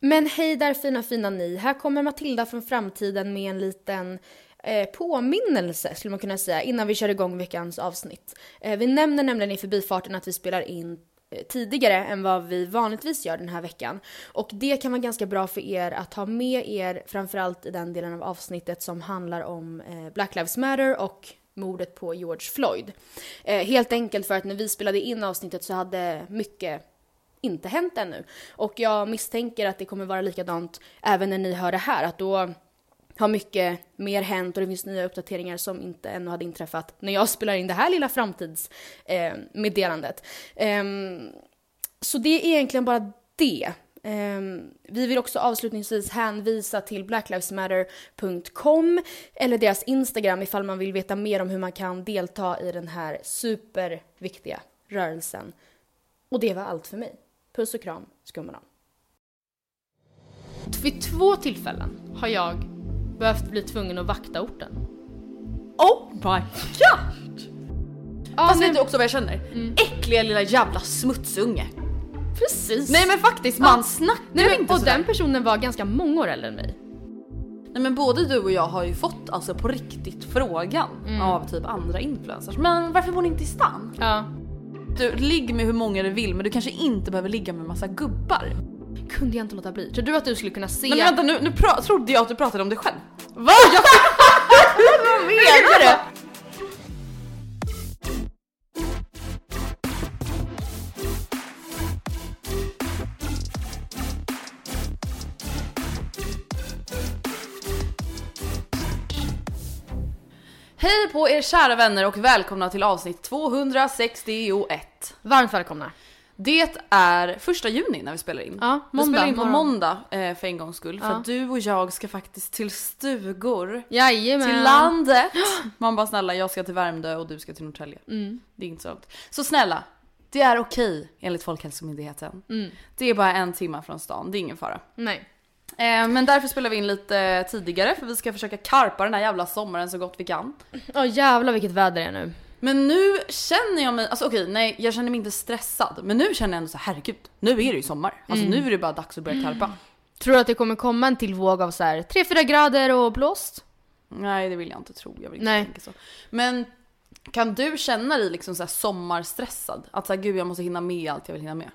Men hej där fina fina ni. Här kommer Matilda från framtiden med en liten eh, påminnelse skulle man kunna säga innan vi kör igång veckans avsnitt. Eh, vi nämner nämligen i förbifarten att vi spelar in eh, tidigare än vad vi vanligtvis gör den här veckan. Och det kan vara ganska bra för er att ha med er framförallt i den delen av avsnittet som handlar om eh, Black Lives Matter och mordet på George Floyd. Eh, helt enkelt för att när vi spelade in avsnittet så hade mycket inte hänt ännu. Och jag misstänker att det kommer vara likadant även när ni hör det här, att då har mycket mer hänt och det finns nya uppdateringar som inte ännu hade inträffat när jag spelar in det här lilla framtidsmeddelandet. Eh, eh, så det är egentligen bara det. Eh, vi vill också avslutningsvis hänvisa till blacklivesmatter.com eller deras Instagram ifall man vill veta mer om hur man kan delta i den här superviktiga rörelsen. Och det var allt för mig. Puss och kram, skumman. Vid två tillfällen har jag behövt bli tvungen att vakta orten. Oh my god! Ja, Fast nej, vet du också vad jag känner? Äckliga lilla jävla smutsunge. precis. Nej men faktiskt, man Ja. snackar Nej, men, inte och sådär. den personen var ganska många år äldre än mig. Nej men både du och jag har ju fått alltså på riktigt frågan av typ andra influencers. Men varför bor ni inte i stan? Ja. Du, ligg med hur många du vill men du kanske inte behöver ligga med massa gubbar. Kunde jag inte låta bli. Tror du att du skulle kunna se... Nej men vänta nu, nu trodde jag att du pratade om dig själv. Va? Vad menar du? På er kära vänner och välkomna till avsnitt 261. Varmt välkomna. Det är första juni när vi spelar in. Ja, vi måndag spelar in på morgon. måndag eh, för en gångs skull. För Ja. att du och jag ska faktiskt till stugor. Jajamän. Till landet! Man bara snälla jag ska till Värmdö och du ska till Norrtälje. Mm. Det är inte så långt. Så snälla, det är okej enligt Folkhälsomyndigheten. Mm. Det är bara en timme från stan, det är ingen fara. Nej. Eh, men därför spelar vi in lite tidigare för vi ska försöka karpa den här jävla sommaren så gott vi kan. Åh jävlar vilket väder det är nu. Men nu känner jag mig, alltså okej nej jag känner mig inte stressad. Men nu känner jag ändå så här, herregud, nu är det ju sommar. Alltså Mm. nu är det bara dags att börja karpa. Tror du att det kommer komma en till våg av så här 3-4 grader och blåst? Nej det vill jag inte tro, jag vill inte Nej. tänka så. Men kan du känna dig liksom så här sommarstressad? Att såhär gud jag måste hinna med allt jag vill hinna med.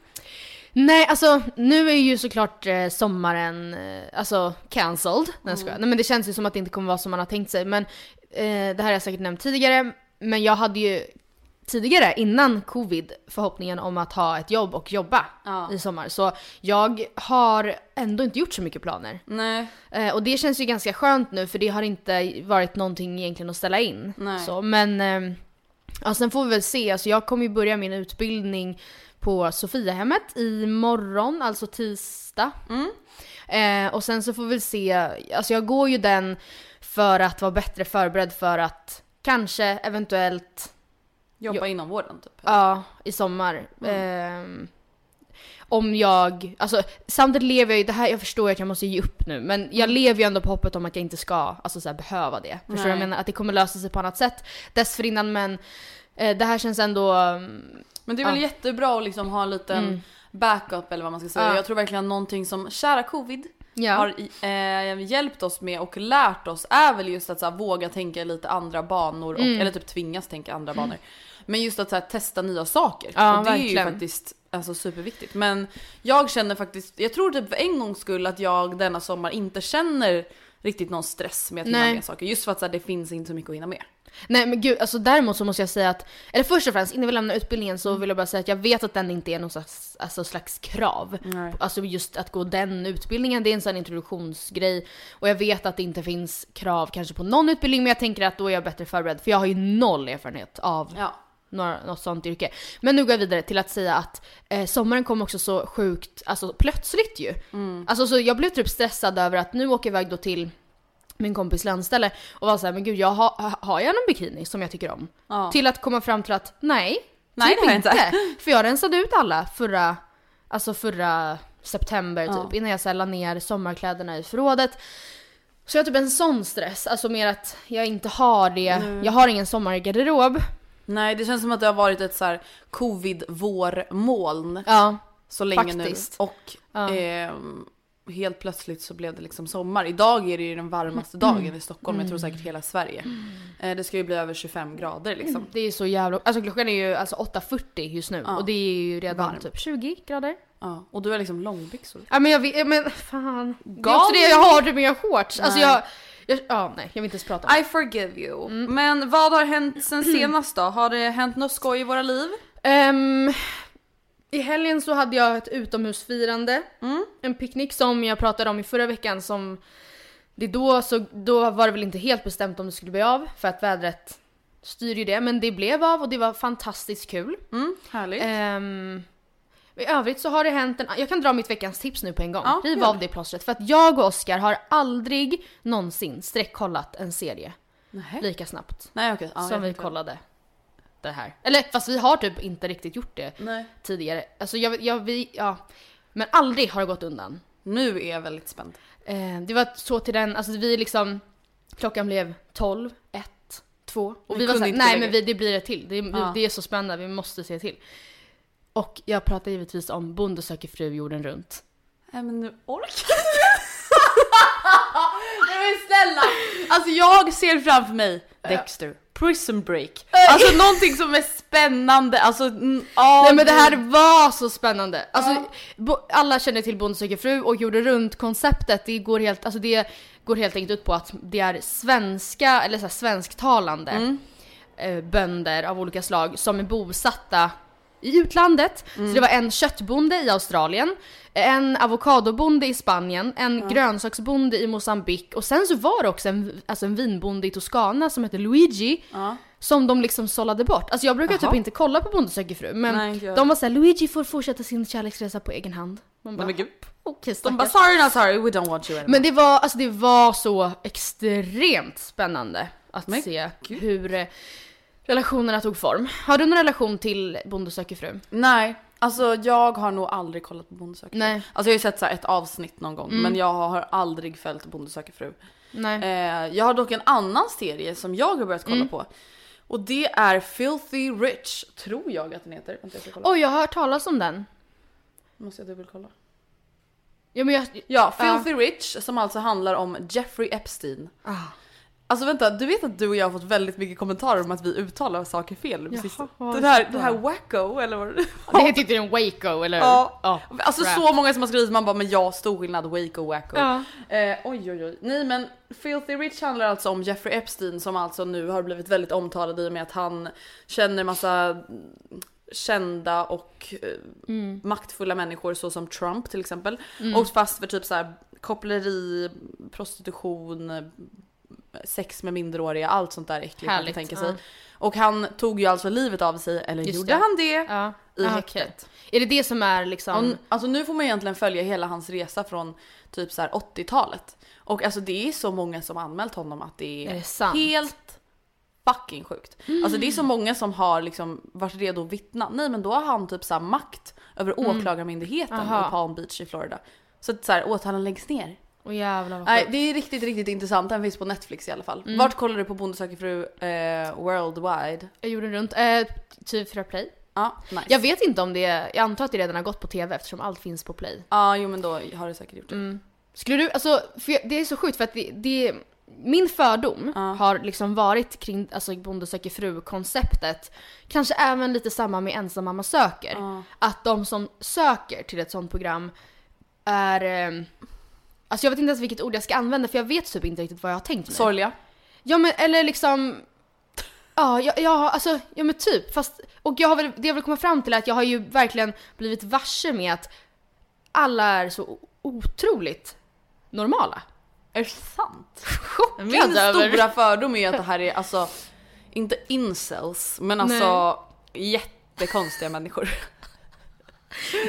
Nej, alltså nu är ju såklart eh, sommaren eh, alltså cancelled. Nej, skojar. Nej men det känns ju som att det inte kommer vara som man har tänkt sig. Men eh, det här har jag säkert nämnt tidigare. Men jag hade ju tidigare, innan covid, förhoppningen om att ha ett jobb och jobba Ja. i sommar. Så jag har ändå inte gjort så mycket planer. Nej. Eh, och det känns ju ganska skönt nu för det har inte varit någonting egentligen att ställa in. Nej. Så, men eh, ja, sen får vi väl se. Alltså, jag kommer ju börja min utbildning på Sofiahemmet imorgon, alltså tisdag. Mm. Eh, och sen så får vi se. Alltså jag går ju den för att vara bättre förberedd för att kanske eventuellt Jobba Jo. inom vården typ. Ja, i sommar. Mm. Ehm, om jag, alltså samtidigt lever jag ju, det här, jag förstår ju att jag måste ge upp nu, men jag lever ju ändå på hoppet om att jag inte ska alltså, så här, behöva det. Förstår du vad jag menar? Att det kommer lösa sig på annat sätt dessförinnan men eh, det här känns ändå, mm, Men det är väl Ja. jättebra att liksom ha en liten Mm. backup eller vad man ska säga. Ja. Jag tror verkligen någonting som kära covid ja. har eh, hjälpt oss med och lärt oss är väl just att så här, våga tänka lite andra banor, och, Mm. eller typ tvingas tänka andra banor. Men just att så här, testa nya saker. Ja, och det är ju verkligen. faktiskt alltså, superviktigt. Men jag känner faktiskt, jag tror typ för en gångs skull att jag denna sommar inte känner riktigt någon stress med att hinna Nej. med saker. Just för att så här, det finns inte så mycket att hinna med. Nej men gud, alltså däremot så måste jag säga att, eller först och främst innan vi lämnar utbildningen så vill jag bara säga att jag vet att den inte är någon slags, alltså, slags krav. Nej. Alltså just att gå den utbildningen, det är en sån introduktionsgrej. Och jag vet att det inte finns krav kanske på någon utbildning men jag tänker att då är jag bättre förberedd för jag har ju noll erfarenhet av Ja. några, något sånt yrke. Men nu går jag vidare till att säga att eh, sommaren kom också så sjukt, alltså plötsligt ju. Mm. Alltså så jag blev typ stressad över att nu åker jag iväg då till min kompis landställe och var såhär, men gud jag har, har jag någon bikini som jag tycker om? Ja. Till att komma fram till att nej, Nej, typ jag inte. För jag rensade ut alla förra, alltså förra september Ja. typ, innan jag så här la ner sommarkläderna i förrådet. Så jag har typ en sån stress, alltså mer att jag inte har det, jag har ingen sommargarderob. Nej det känns som att det har varit ett så här covid-vårmoln Ja. så länge Faktiskt. nu. Och Ja. Helt plötsligt så blev det liksom sommar. Idag är det ju den varmaste Mm. dagen i Stockholm, jag tror säkert hela Sverige. Eh, det ska ju bli över 25 grader liksom. Det är så jävla... Alltså klockan är ju alltså 8.40 just nu Ja. och det är ju redan Varmt. typ 20 grader. Ja, och du har liksom långbyxor. Ja men jag vet, men fan. Det är Gal- också det jag har typ inga shorts. Alltså Nej. jag, jag... Ja nej, jag vill inte ens prata om det. I forgive you. Men vad har hänt sen senast då? Har det hänt något skoj i våra liv? Ehm, I helgen så hade jag ett utomhusfirande. En picknick som jag pratade om i förra veckan som... Det då, så, då var det väl inte helt bestämt om det skulle bli av för att vädret styr ju det. Men det blev av och det var fantastiskt kul. Mm, härligt. Ehm, I övrigt så har det hänt en... Jag kan dra mitt veckans tips nu på en gång. Ja, Riv av det. plåstret. För att jag och Oskar har aldrig någonsin streckkollat en serie Nej. lika snabbt Nej okej. Ja, som vi kollade det här. Eller fast vi har typ inte riktigt gjort det Nej. tidigare. Alltså jag, jag, vi, ja. Men aldrig har det gått undan. Nu är jag väldigt spänd. Eh, det var så till den, alltså vi liksom, klockan blev 12, 1, 2 och Ni vi var såhär, nej men längre." vi, det blir ett till. Det, Ja. det är så spännande, vi måste se till. Och jag pratar givetvis om Bonde söker fru jorden runt. Nej men nu orkar Nej men snälla! Alltså jag ser framför mig Dexter, Prison Break. Alltså någonting som är spännande, alltså mm, Nej men det här var så spännande. Alltså, bo, alla känner till Bonde söker fru och jorden runt konceptet, det går helt, alltså det går helt enkelt ut på att det är svenska, eller så här, svensktalande eh, bönder av olika slag som är bosatta i utlandet. Så det var en köttbonde i Australien, en avokadobonde i Spanien, en grönsaksbonde i Mosambik och sen så var det också en, alltså en vinbonde i Toscana som hette Luigi Ja. som de liksom sållade bort. Alltså jag brukar Jaha. typ inte kolla på Bonde söker fru men Nej, de var såhär Luigi får fortsätta sin kärleksresa på egen hand. Man bara, men gud. okej De bara sorry not sorry, we don't want you anymore. Men det var, alltså det var så extremt spännande att Men se hur eh, relationerna tog form. Har du någon relation till Bonde söker fru? Nej, alltså jag har nog aldrig kollat på Bonde söker fru. Nej. Alltså jag har ju sett så ett avsnitt någon gång Mm. men jag har aldrig följt Bonde söker fru. Nej. Eh, jag har dock en annan serie som jag har börjat kolla Mm. på. Och det är Filthy Rich, tror jag att den heter. Vänta, jag. Oj, jag har hört talas om den. Måste jag dubbelkolla. Ja men jag... Ja, Filthy Rich som alltså handlar om Jeffrey Epstein. Ah. Alltså vänta, du vet att du och jag har fått väldigt mycket kommentarer om att vi uttalar saker fel på Jaha, Det här, så? det här wacko eller vad det Det heter inte en Waco eller? Ja. Ja, Alltså crap. så många som har skrivit man bara men ja, stor skillnad, wacko wacko. Ja. Eh, oj oj oj. Nej men Filthy Rich handlar alltså om Jeffrey Epstein som alltså nu har blivit väldigt omtalad i och med att han känner massa mm, kända och eh, Mm. maktfulla människor såsom Trump till exempel. Och fast för typ så här koppleri, prostitution, sex med minderåriga, allt sånt där äckligt man kan Härligt, tänka ja. sig. Och han tog ju alltså livet av sig, eller Just gjorde det. han det? Ja. I Ah, häktet. okej. Är det det som är liksom... Ja, Alltså nu får man egentligen följa hela hans resa från typ så här 80-talet. Och alltså det är så många som anmält honom att det är, Är det helt fucking sjukt. Alltså det är så många som har liksom varit redo att vittna. Nej men då har han typ så makt över åklagarmyndigheten Aha. i Palm Beach i Florida. Så att så här, åtalen läggs ner. Och jävlar vad Nej, det är riktigt, riktigt intressant. Den finns på Netflix i alla fall. Vart kollar du på Bonde söker fru eh, worldwide? Jag gjorde runt. Eh, TV4 Play. Ja, nice. Jag vet inte om det, jag antar att det redan har gått på TV eftersom allt finns på Play. Ja, jo men då har du säkert gjort det. Skulle du, alltså, för jag, det är så sjukt för att det, det min fördom har liksom varit kring alltså, Bonde söker fru-konceptet, kanske även lite samma med Ensam mamma söker. Att de som söker till ett sånt program är... Eh, alltså jag vet inte ens vilket ord jag ska använda för jag vet typ inte riktigt vad jag har tänkt mig. Sorgliga. Ja men eller liksom... Ja, ja, ja, alltså, ja men typ. Fast, och jag har väl, det jag vill komma fram till är att jag har ju verkligen blivit varse med att alla är så otroligt normala. Är det sant? Chockad Min över- stora fördom är att det här är alltså, inte incels, men alltså jättekonstiga människor.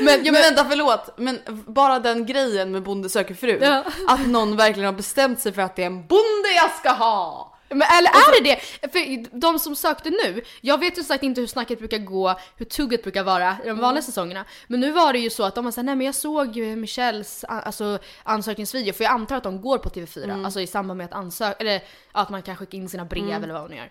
Men, ja, Men vänta förlåt, men bara den grejen med Bonde söker fru. Ja. Att någon verkligen har bestämt sig för att det är en bonde jag ska ha. Men eller är det det? För de som sökte nu, jag vet ju sagt inte hur snacket brukar gå, hur tugget brukar vara i de vanliga säsongerna. Men nu var det ju så att de var såhär, nej men jag såg ju Michelles alltså, ansökningsvideo, för jag antar att de går på TV4, alltså i samband med att ansöka, eller att man kan skicka in sina brev eller vad man gör.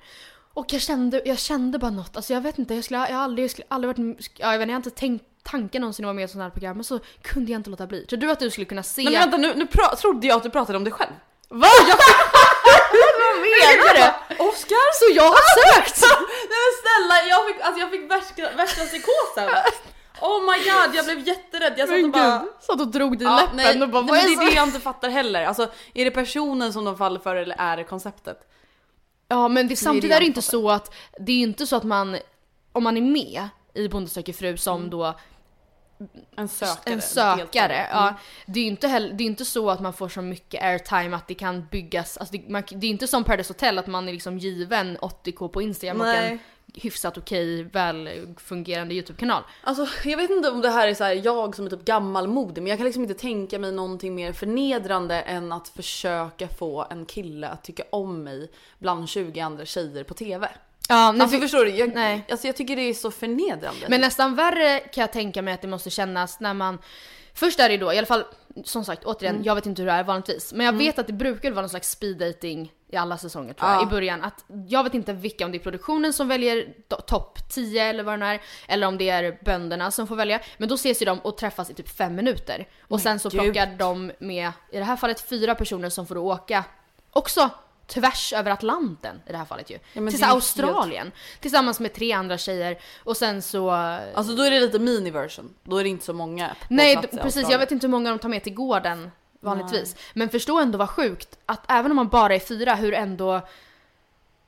Och jag kände, jag kände bara något, alltså jag vet inte, jag skulle, jag har aldrig, jag skulle aldrig varit, ja, jag vet inte, jag har inte tänkt tanken någonsin att vara med i ett sånt här program, men så kunde jag inte låta bli. Tror du att du skulle kunna se... Men vänta nu, nu trodde jag att du pratade om dig själv. Va? Vad menar du? Oskar? Så jag har sökt! Nej men snälla, jag fick, alltså jag fick värsta, värsta psykosen. Oh my god, jag blev jätterädd. Jag satt och bara... satt och drog dig i Ja, läppen nej, och bara nej, vad men det är är det jag inte fattar heller. Alltså, är det personen som de faller för eller är det konceptet? Ja men det, samtidigt det är det inte så att, det är inte så att man, om man är med i Bonde söker fru som då En sökare. en sökare, ja, det är ju inte, heller, det är inte så att man får så mycket airtime att det kan byggas, alltså det, man, det är inte som Paradise Hotel att man är liksom given 80k på Instagram och Nej. en hyfsat okej, väl fungerande YouTube-kanal. Alltså jag vet inte om det här är så här, jag som är typ gammalmodig men jag kan liksom inte tänka mig någonting mer förnedrande än att försöka få en kille att tycka om mig bland 20 andra tjejer på TV. Ja, nej, Alltså för- förstår du? Jag, Nej. Alltså, jag tycker det är så förnedrande. Men nästan värre kan jag tänka mig att det måste kännas när man Först är det då, i alla fall som sagt återigen, Mm. jag vet inte hur det är vanligtvis. Men jag vet att det brukar vara någon slags speed dating i alla säsonger tror jag, Ja. i början. Att jag vet inte vilka, om det är produktionen som väljer to- topp 10 eller vad det nu är. Eller om det är bönderna som får välja. Men då ses ju de och träffas i typ fem minuter. Och sen så gud. plockar de med, i det här fallet fyra personer som får åka också tvärs över Atlanten i det här fallet ju. men till så helt- Australien. Tillsammans med tre andra tjejer. Och sen så Alltså då är det lite mini-version. Då är det inte så många Nej precis, Australien. jag vet inte hur många de tar med till gården vanligtvis. Men förstå ändå vad sjukt att även om man bara är fyra, hur ändå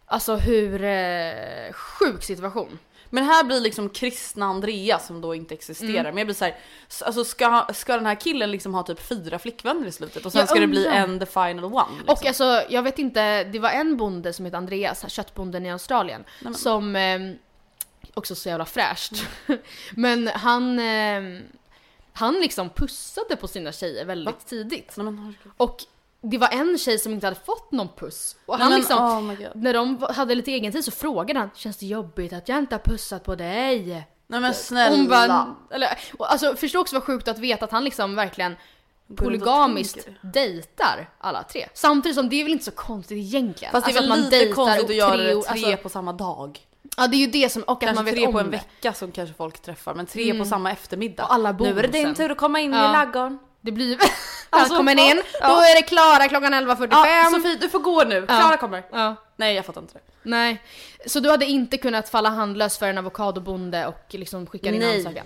Alltså hur eh, sjuk situation. Men här blir liksom kristna Andrea som då inte existerar. Mm. Men jag blir såhär, alltså ska, ska den här killen liksom ha typ fyra flickvänner i slutet och sen Jag ska det bli undrar. en the final one? Liksom. Och alltså jag vet inte, det var en bonde som heter Andreas, köttbonden i Australien, som eh, också så jävla fräscht. men han eh, han liksom pussade på sina tjejer väldigt tidigt. Nej, men, herregud. Och det var en tjej som inte hade fått någon puss. Och han men, liksom, oh my God. när de hade lite egen tid så frågade han Känns det jobbigt att jag inte har pussat på dig? Nej men snälla. Hon bara, eller, och alltså förstå också vad sjukt att veta att han liksom verkligen polygamiskt dejtar alla tre. Samtidigt som det är väl inte så konstigt egentligen. Fast det är Alltså väl att man lite konstigt och att göra det tre alltså, på samma dag. Ja det är ju det som, och att Kanske man vet tre om på en det. vecka som kanske folk träffar, men tre på samma eftermiddag. Och alla bor nu är det din sen. tur att komma in Ja. i ladugården. Det blir Alltså, Välkommen in, ja. då är det Klara klockan 11.45. Ja, Sofie du får gå nu, Ja. Klara kommer. Ja. Nej jag fattar inte det. Nej, så du hade inte kunnat falla handlös för en avokadobonde och liksom skicka din ansökan?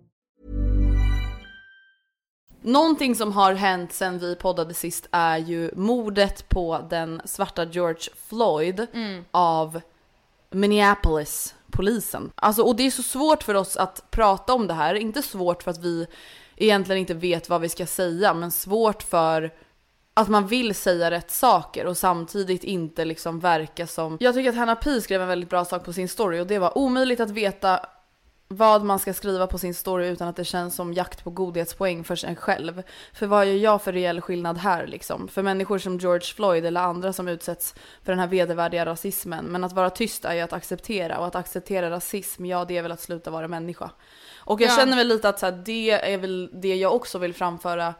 Någonting som har hänt sen vi poddade sist är ju mordet på den svarta George Floyd av Minneapolis-polisen. Alltså, och det är så svårt för oss att prata om det här. Inte svårt för att vi egentligen inte vet vad vi ska säga, men svårt för att man vill säga rätt saker och samtidigt inte liksom verka som... Jag tycker att Hanna Pi skrev en väldigt bra sak på sin story och det var omöjligt att veta vad man ska skriva på sin story utan att det känns som jakt på godhetspoäng för sig själv. För vad gör jag för reell skillnad här liksom? För människor som George Floyd eller andra som utsätts för den här vedervärdiga rasismen. Men att vara tyst är ju att acceptera och att acceptera rasism, ja det är väl att sluta vara människa. Och jag Ja. känner väl lite att så här, det är väl det jag också vill framföra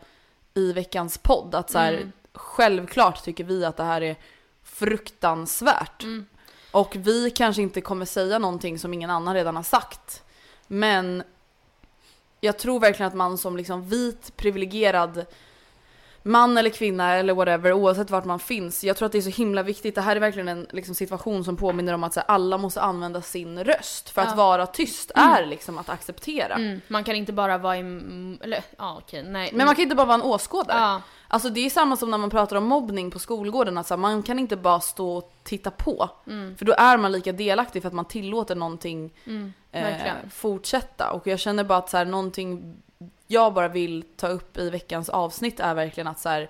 i veckans podd. Att så här, självklart tycker vi att det här är fruktansvärt. Och vi kanske inte kommer säga någonting som ingen annan redan har sagt. Men jag tror verkligen att man som liksom vit privilegierad man eller kvinna eller whatever oavsett vart man finns. Jag tror att det är så himla viktigt. Det här är verkligen en liksom, situation som påminner om att här, alla måste använda sin röst. För att Ja. vara tyst är liksom att acceptera. Mm, man kan inte bara vara i... mm, Eller ja okej, nej. Men man kan inte bara vara en åskådare. Ja. Alltså det är samma som när man pratar om mobbning på skolgården. Alltså man kan inte bara stå och titta på. Mm. För då är man lika delaktig för att man tillåter någonting eh, Mm, verkligen. fortsätta. Och jag känner bara att så här, någonting jag bara vill ta upp i veckans avsnitt är verkligen att så här,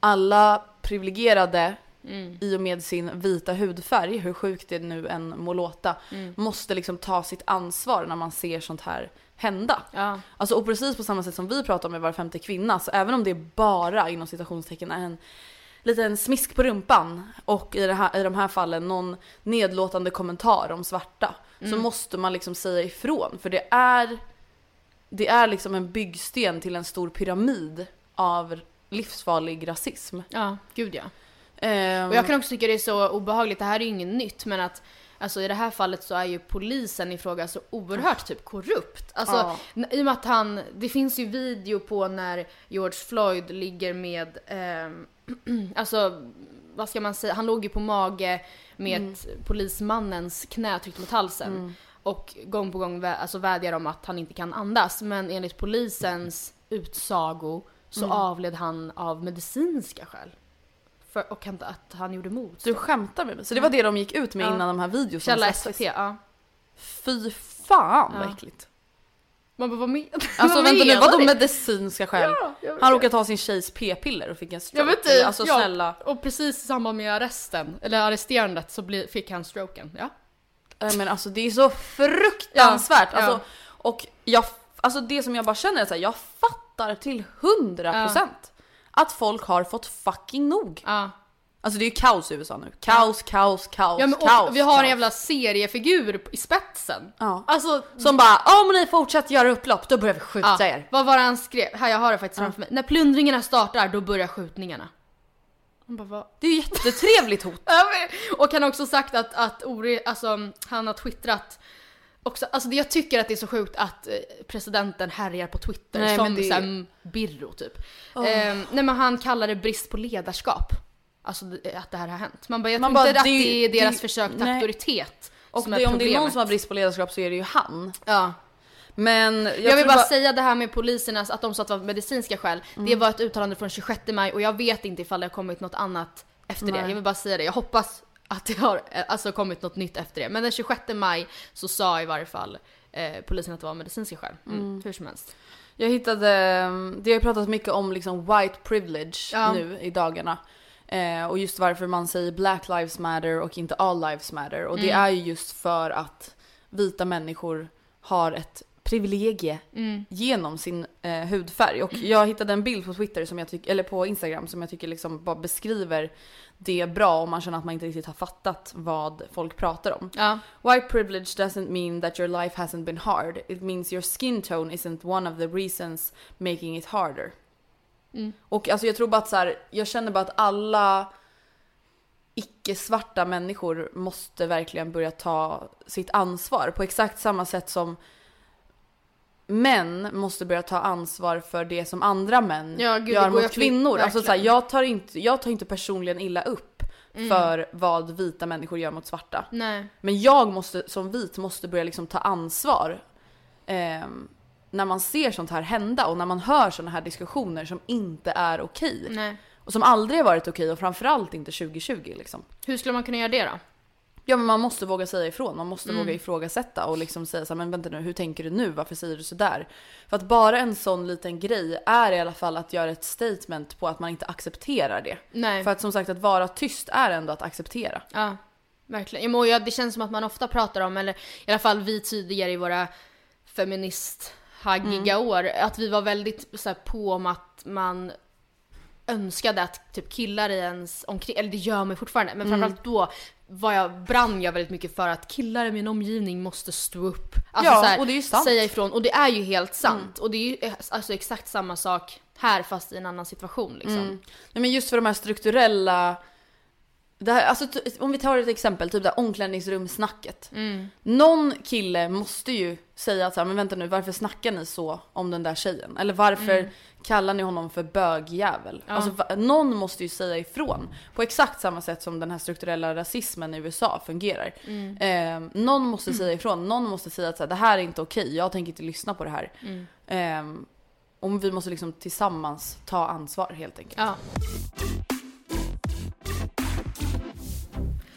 alla privilegierade Mm. i och med sin vita hudfärg, hur sjukt det nu än må låta, Mm. måste liksom ta sitt ansvar när man ser sånt här hända. Ja. Alltså och precis på samma sätt som vi pratar om med var femte kvinna, så även om det bara inom citationstecken är en liten smisk på rumpan och i, det här, i de här fallen någon nedlåtande kommentar om svarta så måste man liksom säga ifrån för det är det är liksom en byggsten till en stor pyramid av livsfarlig rasism. ja, gud ja. Ehm, Och jag kan också tycka det är så obehagligt, det här är ju inget nytt men att Alltså i det här fallet så är ju polisen i fråga så oerhört typ korrupt. Alltså Ja. i och med att han, det finns ju video på när George Floyd ligger med, ehm, alltså vad ska man säga, han låg ju på mage med Mm. polismannens knä tryckt mot halsen. Och gång på gång vä- alltså vädjar om att han inte kan andas. Men enligt polisens utsago så Mm. avled han av medicinska skäl. För, och han- att han gjorde motstånd. Du skämtar med mig? Så det var det de gick ut med Ja. innan de här videorna Källa? SVT, ja. Fy fan vad Ja. äckligt. Man bara, vad men- Alltså vad vänta nu, menar vadå medicinska skäl? Ja, jag Han råkade ta sin tjejs p-piller och fick en Jag stroke. vet inte, Alltså ja, snälla. Och precis i samband med arresten, eller arresterandet, så bli, fick han stroken. Ja. Nej, Men alltså det är så fruktansvärt. Ja, Alltså, ja. Och jag, alltså det som jag bara känner är här, jag fattar till 100% att folk har fått fucking nog. ja. Alltså det är ju kaos i USA nu. Kaos, kaos, kaos, ja men, kaos. vi har kaos. en jävla seriefigur i spetsen. Ja. Alltså, Som bara, om ni fortsätter göra upplopp då börjar vi skjuta ja, er. vad var det han skrev? Här jag har det faktiskt framför mig. När plundringarna startar, då börjar skjutningarna. Bara? Det är ju jättetrevligt hot. Ja, Och han har också sagt att, att ore, alltså, han har twittrat också, alltså det- jag tycker att det är så sjukt att eh, presidenten härjar på Twitter Nej, som det- här, Birro typ. Ehm, nej men han kallar det brist på ledarskap. Alltså det- att det här har hänt. Man bara, jag Man tror bara, inte att det- det är deras det- försök till nej. auktoritet Och som det, är om det är någon problemet. som har brist på ledarskap så är det ju han. Ja. Men jag, Jag, vill tror bara, säga det här med polisernas, att de sa att det var medicinska skäl. Mm. Det var ett uttalande från 26 maj och jag vet inte ifall det har kommit något annat efter det. Nej. Jag vill bara säga det. Jag hoppas att det har alltså, kommit något nytt efter det. Men den 26 maj så sa i varje fall eh, polisen att det var medicinska skäl. Mm. Hur som helst. Jag hittade, det har ju pratats mycket om liksom white privilege Ja. nu i dagarna. Eh, och just varför man säger Black Lives Matter och inte All Lives Matter. Och det Mm. är ju just för att vita människor har ett privilegie Mm. genom sin eh, hudfärg. Och jag hittade en bild på Twitter, som jag tycker, eller på Instagram, som jag tycker liksom bara beskriver det bra om man känner att man inte riktigt har fattat vad folk pratar om. Ja. White privilege doesn't mean that your life hasn't been hard. It means your skin tone isn't one of the reasons making it harder. Mm. Och alltså jag tror bara att så här, jag känner bara att alla icke-svarta människor måste verkligen börja ta sitt ansvar på exakt samma sätt som män måste börja ta ansvar för det som andra män Ja, gud, gör mot kvinnor. Alltså så här, jag, tar inte, jag tar inte personligen illa upp Mm. för vad vita människor gör mot svarta. Nej. Men jag måste som vit måste börja liksom ta ansvar ehm, när man ser sånt här hända och när man hör såna här diskussioner som inte är okej. Nej. Och som aldrig har varit okej och framförallt inte 2020 liksom. Hur skulle man kunna göra det då? Ja men man måste våga säga ifrån, man måste Mm. våga ifrågasätta och liksom säga så här, men vänta nu, hur tänker du nu? Varför säger du sådär? För att bara en sån liten grej är i alla fall att göra ett statement på att man inte accepterar det. Nej. För att som sagt att vara tyst är ändå att acceptera. Ja, verkligen. Ja, det känns som att man ofta pratar om, eller i alla fall vi tidigare i våra feministhaggiga Mm. år, att vi var väldigt så här, på om att man önskade att typ killar i ens omkring, eller det gör man fortfarande, men Mm. framförallt då var jag, brann jag väldigt mycket för att killar i min omgivning måste stå upp. Alltså, Ja, så här, och det är ju sant. Säga ifrån, och det är ju helt sant. Mm. Och det är ju eh, alltså exakt samma sak här fast i en annan situation liksom. Mm. Nej, men just för de här strukturella... Det här, alltså, om vi tar ett exempel, typ det här omklädningsrumsnacket. Mm. Någon kille måste ju säga att så här, men vänta nu, varför snackar ni så om den där tjejen? Eller varför Mm. kallar ni honom för bögjävel? Ja. Alltså, någon måste ju säga ifrån. På exakt samma sätt som den här strukturella rasismen i USA fungerar. Mm. Eh, någon måste säga ifrån, någon måste säga att så här, det här är inte okej, jag tänker inte lyssna på det här. Mm. Eh, och vi måste liksom tillsammans ta ansvar helt enkelt. Ja.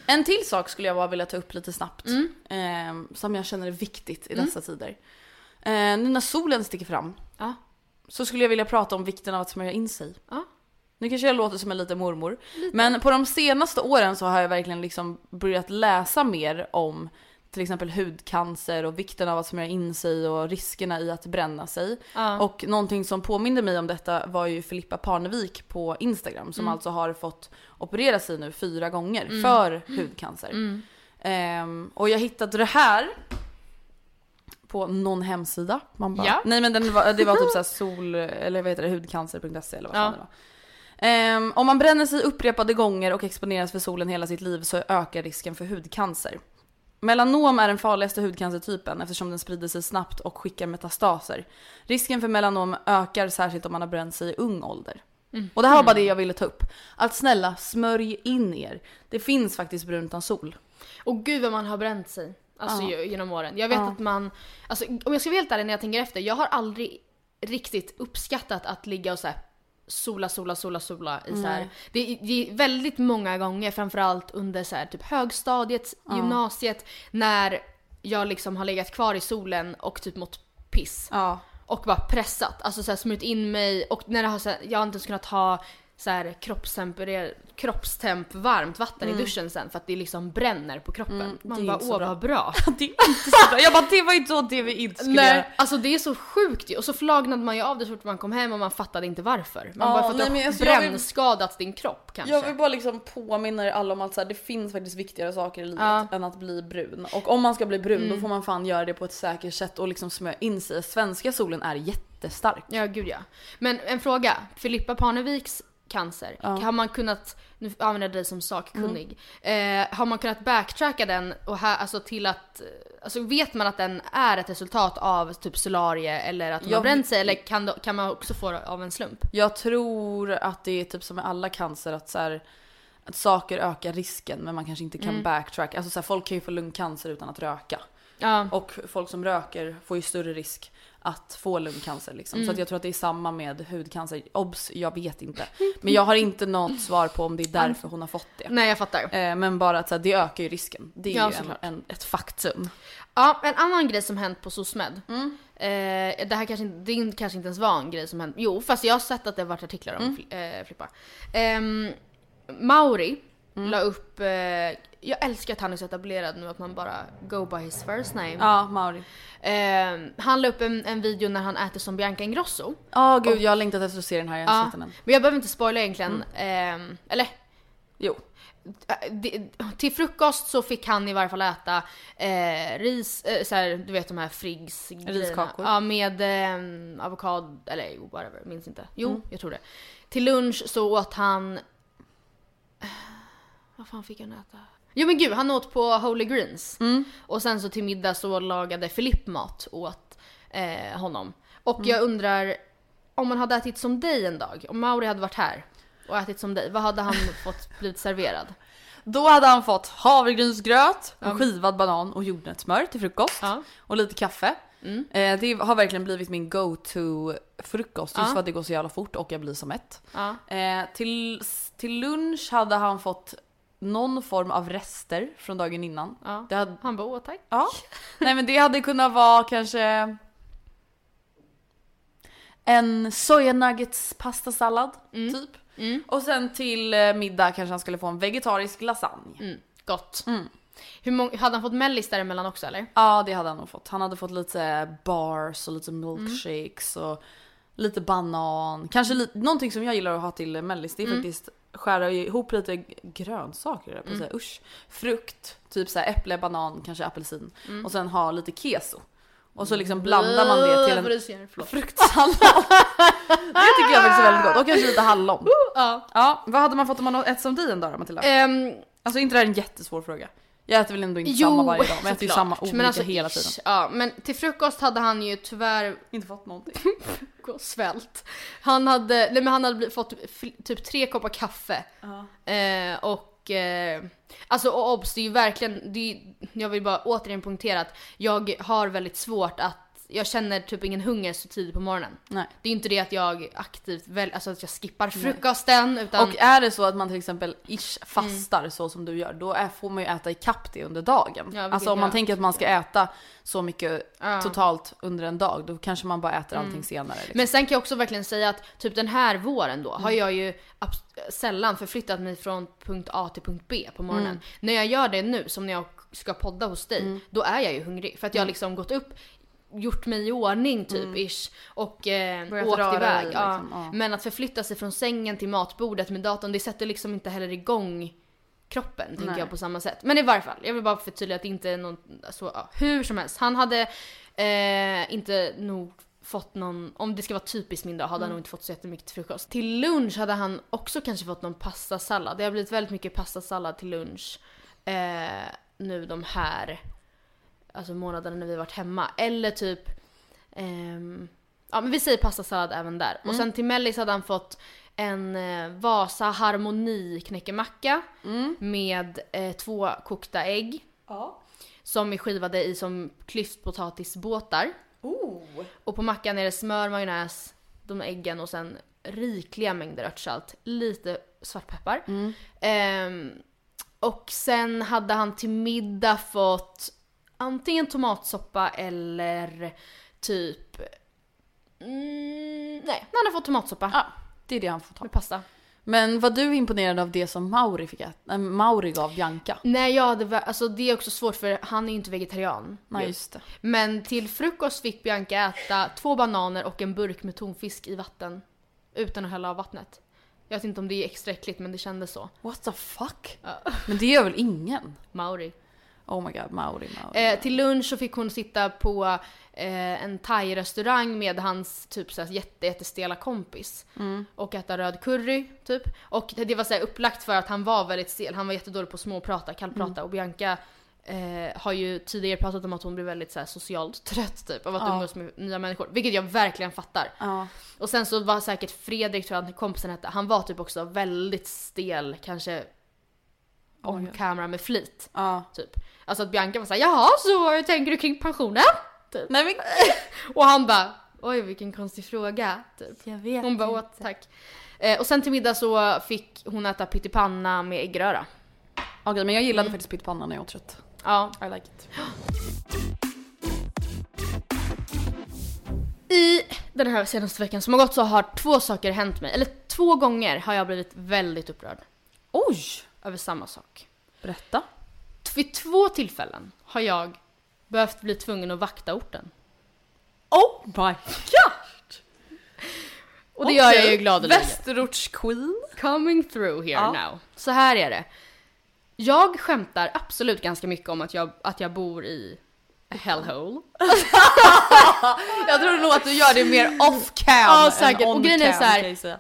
En till sak skulle jag bara vilja ta upp lite snabbt. Mm. Eh, som jag känner är viktigt i dessa tider. Eh, nu när solen sticker fram. Ja. Så skulle jag vilja prata om vikten av att smörja in sig. Ja. Nu kanske jag låter som en liten mormor. Men på de senaste åren så har jag verkligen liksom börjat läsa mer om till exempel hudcancer och vikten av att smörja in sig och riskerna i att bränna sig. Ja. Och någonting som påminde mig om detta var ju Filippa Parnevik på Instagram som Mm. alltså har fått operera sig nu fyra gånger Mm. för hudcancer. Mm. Ehm, och jag hittade det här på någon hemsida. Man bara, Ja. Nej men den var, det var typ såhär sol, eller vad heter det, hudcancer.se eller vad fan Ja. det var. Ehm, om man bränner sig upprepade gånger och exponeras för solen hela sitt liv så ökar risken för hudcancer. Melanom är den farligaste hudcancertypen eftersom den sprider sig snabbt och skickar metastaser. Risken för melanom ökar särskilt om man har bränt sig i ung ålder. Mm. Och det här var bara det jag ville ta upp. Att snälla, smörj in er. Det finns faktiskt brun utan sol. Och gud vad man har bränt sig. Alltså Ja. genom åren. Jag vet Ja. att man, alltså om jag ska vara helt ärlig när jag tänker efter, jag har aldrig riktigt uppskattat att ligga och så sola, sola, sola, sola i så här. Det, det är väldigt många gånger, framförallt under så här, typ högstadiet, Ja. gymnasiet, när jag liksom har legat kvar i solen och typ mått piss. Ja. Och bara pressat, alltså så här smörjt in mig och när det har så här, jag har inte ens kunnat ha så här kroppstemp varmt vatten Mm. i duschen sen för att det liksom bränner på kroppen. Mm, Man bara åh bra." vad bra. Det är inte så bra. Jag bara, det var inte så det vi inte skulle göra. Nej, alltså det är så sjukt ju. Och så flagnade man ju av det så fort man kom hem och man fattade inte varför. Man Ja, bara fått nej, ha men alltså, jag vill- brännskadat din kropp kanske. Jag vill bara liksom påminna er alla om att så här, det finns faktiskt viktigare saker i livet Ja. än att bli brun. Och om man ska bli brun då Mm. får man fan göra det på ett säkert sätt och liksom smörja in sig. Svenska solen är jättestark. Ja, gud ja. Men en fråga. Filippa Parneviks cancer, Ja. har man kunnat, nu använder jag dig som sakkunnig, Mm. eh, har man kunnat backtracka den och här, alltså till att, alltså vet man att den är ett resultat av typ solarie eller att Jag- har bränt sig eller kan, kan man också få det av en slump? Jag tror att det är typ som med alla cancer att så här, att saker ökar risken men man kanske inte kan Mm. backtrack. Alltså så här, folk kan ju få lungcancer utan att röka. Ja. Och folk som röker får ju större risk att få lungcancer liksom. Mm. Så att jag tror att det är samma med hudcancer. Obs, jag vet inte. Men jag har inte något svar på om det är därför hon har fått det. Nej jag fattar. Eh, men bara att så här, det ökar ju risken. Det är Ja, ju en, en, ett faktum. Ja, en annan grej som hänt på SOSMED. Mm. Eh, det här kanske inte, det kanske inte ens var en grej som hänt. Jo, fast jag har sett att det har varit artiklar om Mm. Eh, Filippa. Ehm, Mauri Mm. la upp, eh, jag älskar att han är så etablerad nu att man bara go by his first name. Ja, Mauri. Eh, han la upp en, en video när han äter som Bianca Ingrosso. Ja gud jag har längtat efter att se den här, jag har Ja, sett den än. men jag behöver inte spoila egentligen. Eh, eller Jo. eh, till frukost så fick han i varje fall äta eh, ris, eh, så här, du vet de här Friggs. Riskakor. Ja med eh, avokado, eller whatever, minns inte. Jo, Mm. jag tror det. Till lunch så åt han... Vad fan fick han äta? Jo men gud, han åt på Holy Greens. Mm. Och sen så till middag så lagade Filipp mat åt eh, honom. Och Mm. jag undrar, om man hade ätit som dig en dag, om Mauri hade varit här och ätit som dig, vad hade han fått blivit serverad? Då hade han fått havregrynsgröt, en skivad banan och jordnötssmör till frukost. Ja. Och lite kaffe. Mm. Eh, det har verkligen blivit min go-to frukost just Ja. för att det går så jävla fort och jag blir så mätt. Ja. Eh, till, till lunch hade han fått någon form av rester från dagen innan. Ja. Det hade, Han bara åh tack. ja. Nej men det hade kunnat vara kanske en soja nuggets pastasallad typ. Mm. Och sen till eh, middag kanske han skulle få en vegetarisk lasagne. Mm. Gott. Mm. Hur många, hade han fått mellis däremellan också eller? Ja det hade han nog fått. Han hade fått lite bars och lite milkshakes och lite banan. Kanske lite, någonting som jag gillar att ha till mellis det är faktiskt skära ihop lite grönsaker att säga. Usch. Frukt, typ så här äpple, banan, kanske apelsin. Och sen ha lite keso. Och så liksom blandar man det till en fruktsallad. det tycker jag faktiskt är väldigt gott. Och kanske lite hallon. Ja. Ja, vad hade man fått om man ätit som dig en dag då Matilda? Ehm, Alltså inte det här är en jättesvår fråga. Jag äter väl ändå inte jo, samma varje dag men jag äter ju samma olika Men alltså, hela tiden. Ja, men till frukost hade han ju tyvärr Inte fått någonting. svält. Han hade, nej men han hade fått typ tre koppar kaffe. Eh, och eh, alltså och obs, det är ju verkligen, det är, jag vill bara återigen poängtera att jag har väldigt svårt att jag känner typ ingen hunger så tidigt på morgonen. Nej. Det är inte det att jag aktivt väl, alltså att jag skippar frukosten utan Och är det så att man till exempel ish fastar så som du gör, då är, får man ju äta ikapp det under dagen. Ja, alltså om man tänker att man ska äta så mycket Ja. totalt under en dag, då kanske man bara äter allting senare. Liksom. Men sen kan jag också verkligen säga att typ den här våren då har jag ju sällan förflyttat mig från punkt A till punkt B på morgonen. När jag gör det nu, som när jag ska podda hos dig, då är jag ju hungrig. För att jag har liksom gått upp, gjort mig i ordning typ ish och eh, Börjat åkt iväg. dig, ja. liksom, ja. Men att förflytta sig från sängen till matbordet med datorn, det sätter liksom inte heller igång kroppen tänker Nej. jag på samma sätt. Men i varje fall, jag vill bara förtydliga att det inte är någon, så, ja, hur som helst. Han hade eh, inte nog fått någon, om det ska vara typiskt min dag, hade han nog inte fått så jättemycket till frukost. Till lunch hade han också kanske fått någon pastasallad. Det har blivit väldigt mycket pastasallad till lunch eh, nu de här alltså månaderna när vi varit hemma. Eller typ, ehm, ja men vi säger pastasallad även där. Och sen till mellis hade han fått en eh, Vasa Harmoni knäckemacka med eh, två kokta ägg. Som är skivade i som klyftpotatisbåtar. Och på mackan är det smör, majonnäs, de äggen och sen rikliga mängder örtsalt. Lite svartpeppar. Ehm, och sen hade han till middag fått antingen tomatsoppa eller typ... Mm, nej, han har fått tomatsoppa Ja, det är det han får ta. med pasta. Men var du imponerad av det som Mauri fick äta? Äh, Mauri gav Bianca? Nej, jag hade, alltså det är också svårt för han är ju inte vegetarian. Nej ju. just det. Men till frukost fick Bianca äta två bananer och en burk med tonfisk i vatten. Utan att hälla av vattnet. Jag vet inte om det är extra äckligt men det kändes så. What the fuck? Men det gör väl ingen? Mauri. Oh my god, Mauri, Mauri. Eh, till lunch så fick hon sitta på eh, en thai-restaurang med hans typ såhär jätte, jättestela kompis. Och äta röd curry typ. Och det var så här upplagt för att han var väldigt stel. Han var jättedålig på småprata, kallprata. Och Bianca eh, har ju tidigare pratat om att hon blir väldigt så här, socialt trött typ av att Ja. umgås med nya människor. Vilket jag verkligen fattar. Ja. Och sen så var säkert Fredrik, tror jag att kompisen hette, han var typ också väldigt stel, kanske on camera med flit. Ja. Typ. Alltså att Bianca var såhär, jaha så hur tänker du kring pensionen? Typ. Nej men Och han bara, oj vilken konstig fråga. Typ. jag vet Hon bara, åh tack. Eh, och sen till middag så fick hon äta pyttipanna med äggröra. Okej men jag gillade faktiskt pyttipanna när jag var trött. Ja. I like it. I den här senaste veckan som har gått så har två saker hänt mig. Eller två gånger har jag blivit väldigt upprörd. Oj! Över samma sak. Berätta. Vid två tillfällen har jag behövt bli tvungen att vakta orten. Oh my god! Och det gör jag ju gladeligen. Västerortsqueen. Coming through here Ja. now. Så här är det. Jag skämtar absolut ganska mycket om att jag, att jag bor i hellhole. Jag tror nog att du gör det mer off cam Ja, än säkert. Och on grejen är så här-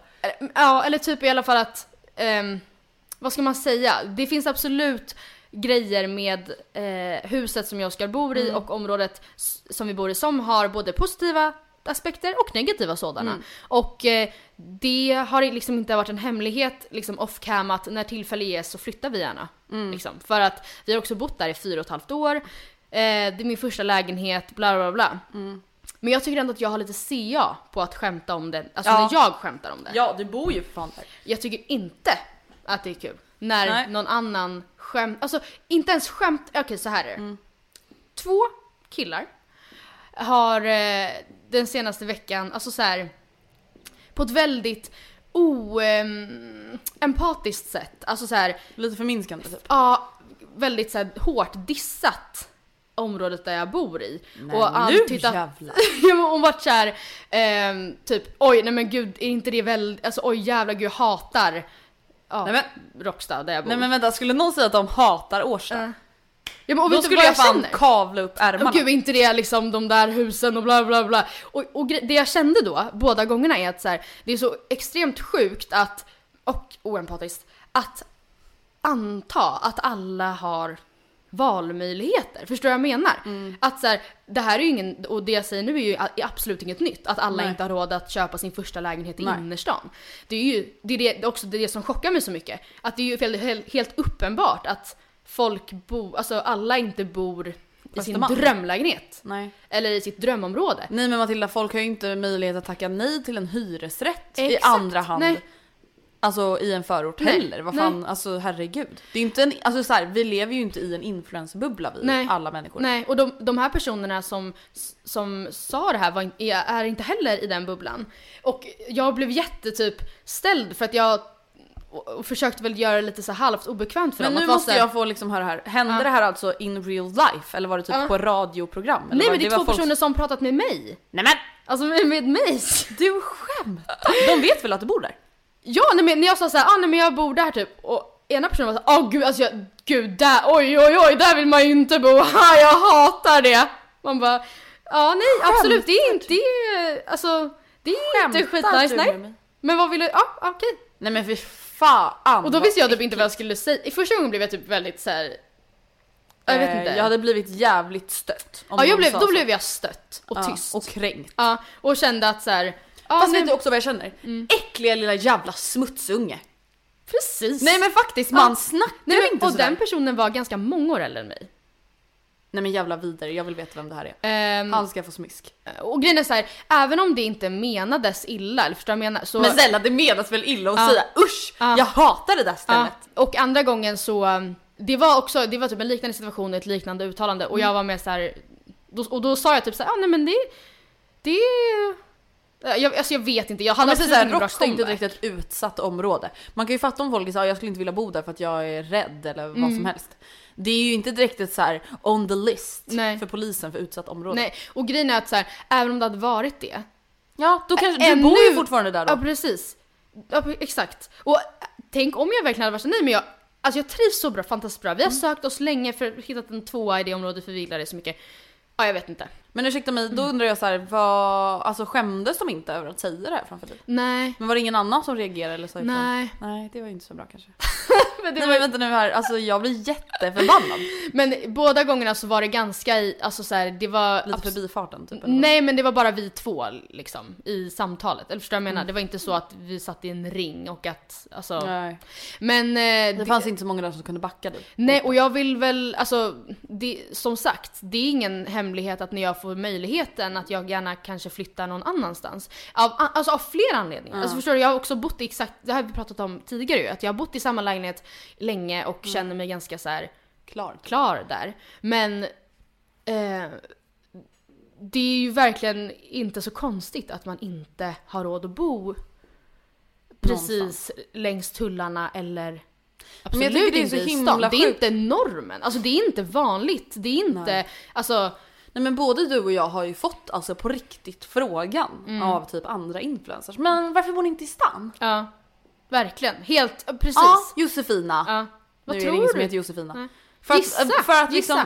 Ja, eller typ i alla fall att, ehm, vad ska man säga? Det finns absolut grejer med eh, huset som jag och Oskar bor i och området som vi bor i som har både positiva aspekter och negativa sådana. Och eh, det har liksom inte varit en hemlighet liksom off cam att när tillfälle ges så flyttar vi gärna. Liksom. För att vi har också bott där i fyra och ett halvt år. Eh, det är min första lägenhet, bla bla bla. Men jag tycker ändå att jag har lite CA på att skämta om det, alltså Ja. när jag skämtar om det. Ja, du bor ju för fan där. Jag tycker inte att det är kul när Nej. någon annan skämt, alltså inte ens skämt, okej så här är det. Mm. Två killar har eh, den senaste veckan, alltså så här på ett väldigt oempatiskt sätt, alltså så här, Lite förminskande typ. ja, väldigt så här hårt dissat området där jag bor i. Nej, och nu antytt att- jävlar. ja, hon vart såhär, ehm, typ oj nej men gud är inte det väldigt, alltså oj jävla gud jag hatar ja, Nej, Råcksta där jag bor. Nej men vänta, skulle någon säga att de hatar Årsta? Ja. ja, men, och Då skulle jag jag fan känner? kavla upp ärmarna. Och gud, inte det liksom de där husen och bla bla bla. Och, och det jag kände då, båda gångerna är att så här, det är så extremt sjukt att, och oempatiskt, att anta att alla har valmöjligheter. Förstår du vad jag menar? Mm. Att så här, det här är ju ingen, och det jag säger nu är ju absolut inget nytt. Att alla Nej. inte har råd att köpa sin första lägenhet i Nej. innerstan. Det är ju det är det, också det, som chockar mig så mycket. Att det är ju helt, uppenbart att folk bor, alltså alla inte bor i sin Östermalm. drömlägenhet. Nej. Eller i sitt drömområde. Nej men Matilda, folk har ju inte möjlighet att tacka nej till en hyresrätt i Exakt. andra hand. Nej. Alltså i en förort Nej. heller. Vad fan, alltså herregud. Det är inte en, alltså så här, vi lever ju inte i en influencerbubbla vi Nej. alla människor. Nej, och de, de här personerna som, som sa det här var, är, är inte heller i den bubblan. Och jag blev jättetyp ställd för att jag och, försökte väl göra det lite så halvt obekvämt för Men dem. nu att vara måste här- jag få liksom höra här. Hände Ja. det här alltså in real life? Eller var det typ Ja. på radioprogram? Eller Nej men det är var två folk- personer som pratat med mig. Nej men Alltså med, med mig. du skämtar! De vet väl att du bor där? Ja, nej, men när jag sa såhär, ah, nej men jag bor där typ och ena personen var såhär, åh gud alltså jag, gud där, oj oj oj, där vill man ju inte bo, ha jag hatar det. Man bara, ja nej absolut, det är inte, det är, alltså det är inte skitnice, nej. Men vad vill du, ja okej. Nej men fy fan Och då visste jag typ inte vad jag skulle säga, i första gången blev jag typ väldigt såhär, jag vet Eh, inte. Jag hade blivit jävligt stött. ja, jag blev, då så. blev jag stött och Ja, tyst. Och kränkt. Ja, och kände att såhär, ja Fast men, vet du också vad jag känner? Äckliga lilla jävla smutsunge. precis. Nej men faktiskt, man Ja. snackar nej, men, inte och sådär. den personen var ganska många år äldre än mig. Nej men jävla vidare, jag vill veta vem det här är. Ehm, Han ska få smisk. Och grejen är så här, även om det inte menades illa, eller förstår du vad jag menar? Så, Men snälla det menas väl illa att Ja. säga usch, Ja. jag hatar det där stället. och andra gången så, um, det var också, det var typ en liknande situation, ett liknande uttalande och Mm. jag var med så här, och då sa jag typ så här, ah, nej men det, det jag, alltså jag vet inte, jag Ja, hade men absolut ingen bra inte direkt ett utsatt område. Man kan ju fatta om folk säger jag skulle inte vilja bo där för att jag är rädd eller vad som helst. Det är ju inte direkt ett så här on the list Nej. för polisen för utsatt område. Nej, och grejen är att så här, även om det hade varit det. Ja, då kanske, du ännu- bor ju fortfarande där då. Ja precis. Ja, exakt. Och tänk om jag verkligen hade varit så, nej men jag, alltså jag trivs så bra, fantastiskt bra. Vi har sökt oss länge för att hitta en tvåa i det området för vi gillar det så mycket. Ja jag vet inte. Men ursäkta mig, då undrar jag så här, vad, alltså skämdes de inte över att säga det här framför dig? Nej. Men var det ingen annan som reagerade eller sa ifrån? Nej. Nej, det var ju inte så bra kanske. Men, det Nej var, men vänta nu här, alltså jag blir jätteförbannad. men båda gångerna så var det ganska i, alltså så här, det var... Lite förbifarten typ. eller? Nej men det var bara vi två liksom i samtalet. Eller förstår du vad jag Mm. menar? Det var inte så att vi satt i en ring och att, alltså. Nej. Men... Eh, Det fanns inte så många där som kunde backa dig. Nej och jag vill väl, alltså det, som sagt, det är ingen hemlighet att när jag får möjligheten att jag gärna kanske flyttar någon annanstans. Av, alltså av flera anledningar. Alltså förstår du, jag har också bott i exakt, det har vi pratat om tidigare ju, att jag har bott i samma lägenhet länge och känner mig ganska så här Klar. klar där. Men eh, det är ju verkligen inte så konstigt att man inte har råd att bo precis längs tullarna eller Absolut jag tycker det är inte så himla stan. Det är inte normen. Alltså det är inte vanligt. Det är inte, Nej. alltså Nej men både du och jag har ju fått alltså på riktigt frågan Mm. av typ andra influencers. Men varför bor ni inte i stan? ja. Verkligen. Helt, precis. Ja, Josefina. Ja. Vad nu är det tror ingen som du? heter Josefina. Nej. För att, Gissa, för att liksom,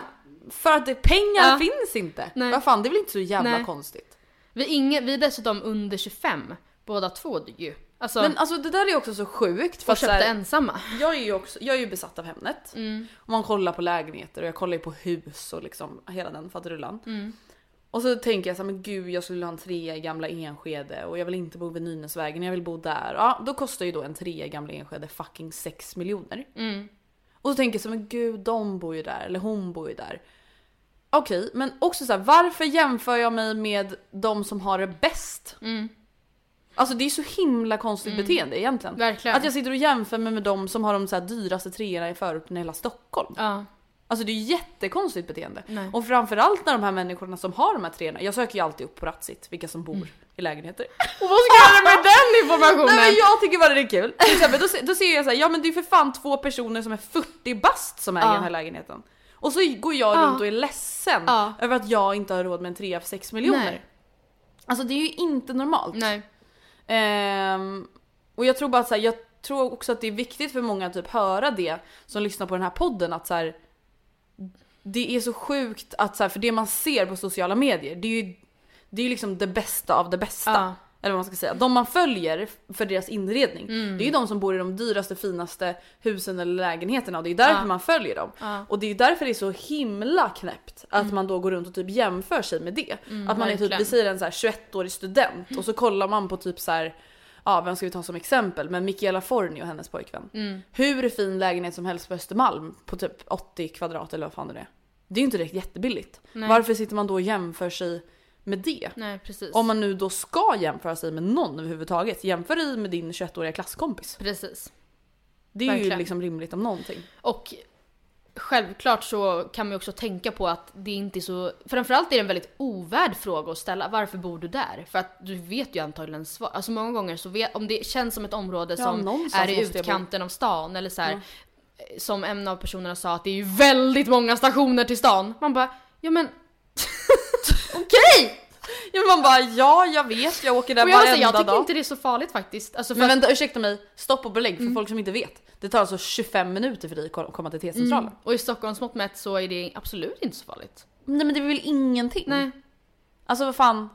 för att pengar Ja. finns inte. Nej. Vad fan det är väl inte så jävla Nej. konstigt. Vi, är ingen, vi är dessutom under 25, båda två ju. Alltså, Men alltså det där är också så sjukt. För och köpte här, ensamma. jag, är ju också, jag är ju besatt av Hemnet. Mm. Och man kollar på lägenheter och jag kollar ju på hus och liksom hela den faderullan. Mm. Och så tänker jag så här, men gud jag skulle ha en trea i gamla Enskede och jag vill inte bo vid Nynäsvägen, jag vill bo där. Ja, då kostar ju då en trea i gamla Enskede fucking 6 miljoner. Mm. Och så tänker jag så men gud de bor ju där, eller hon bor ju där. Okej, men också så här, varför jämför jag mig med de som har det bäst? Mm. Alltså det är så himla konstigt beteende egentligen. Verkligen. Att jag sitter och jämför mig med de som har de så dyraste treorna i förorten i hela Stockholm. Ja. Alltså det är ju jättekonstigt beteende. Nej. Och framförallt när de här människorna som har de här treorna, jag söker ju alltid upp på Ratsit vilka som bor Mm. i lägenheter. Och vad ska jag göra med den informationen? Nej men jag tycker bara det är kul. Exempel, då, då ser jag så här, ja men det är för fan två personer som är 40 bast som är i Ja. den här lägenheten. Och så går jag Ja. runt och är ledsen Ja. över att jag inte har råd med en trea för 6 miljoner. Nej. Alltså det är ju inte normalt. Nej. Ehm, och jag tror bara att så här, jag tror också att det är viktigt för många att typ höra det som lyssnar på den här podden att så här, det är så sjukt att så här, för det man ser på sociala medier det är ju det är liksom det bästa av det bästa. Ja. Eller vad man ska säga. De man följer för deras inredning. Det är ju de som bor i de dyraste finaste husen eller lägenheterna och det är därför Ja. man följer dem. Ja. Och det är därför det är så himla knäppt att man då går runt och typ jämför sig med det. att man är typ, verkligen. vi säger en så här 21-årig student och så kollar man på typ så här ja vem ska vi ta som exempel? Men Michaela Forni och hennes pojkvän. Mm. Hur fin lägenhet som helst på Östermalm på typ 80 kvadrat eller vad fan det är. Det är ju inte direkt jättebilligt. Nej. Varför sitter man då och jämför sig med det? Nej precis. Om man nu då ska jämföra sig med någon överhuvudtaget, jämför dig med din 21-åriga klasskompis. Precis. Det är ju Verkligen. liksom rimligt om någonting. Och självklart så kan man ju också tänka på att det inte är så... Framförallt är det en väldigt ovärd fråga att ställa. Varför bor du där? För att du vet ju antagligen svar. Alltså många gånger så vet... Om det känns som ett område Ja, som är i utkanten av stan eller så här, Som en av personerna sa att det är ju väldigt många stationer till stan. Man bara, ja men... Okej! Ja men man bara ja jag vet, jag åker där Och jag, varenda säga, jag tycker dag. inte det är så farligt faktiskt. Alltså Men vänta ursäkta mig, stopp och belägg för Mm. folk som inte vet. Det tar alltså 25 minuter för dig att komma till T-centralen. Och i Stockholms mått mätt så är det absolut inte så farligt. Nej men det är väl ingenting? Nej. Alltså vad fan.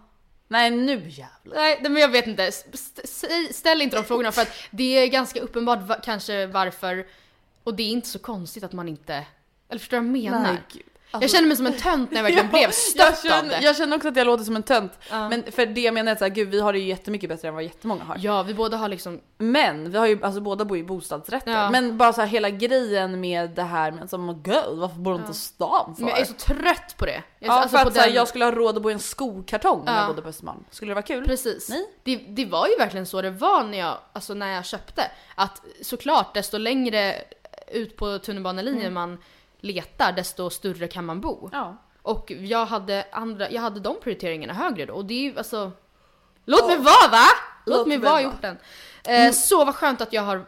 Nej nu jävlar. Nej, men jag vet inte. St- st- ställ inte de frågorna för att det är ganska uppenbart kanske varför. Och det är inte så konstigt att man inte... Eller förstår du vad jag menar? Nej, gud. jag känner mig som en tönt när jag verkligen blev jag, stött av känner, det. jag känner också att jag låter som en tönt. Ja. Men för det jag menar är att gud vi har det ju jättemycket bättre än vad jättemånga har. Ja, vi båda har liksom... Men vi har ju, alltså båda bor i bostadsrätter. Ja. Men bara så här hela grejen med det här med som oh god, varför bor du inte i stan för? Men jag är så trött på det. Jag, ja, alltså för att så här, den- jag skulle ha råd att bo i en skokartong Ja. jag bodde på Östermalm. Skulle det vara kul? Precis. Nej. Det, det var ju verkligen så det var när jag, alltså när jag köpte. Att såklart, desto längre ut på tunnelbanelinjen man letar, desto större kan man bo. Ja. Och jag hade, andra, jag hade de prioriteringarna högre då. Och det är ju alltså... Låt mig vara va! Låt, Låt mig vara i orten. Eh, Så vad skönt att jag har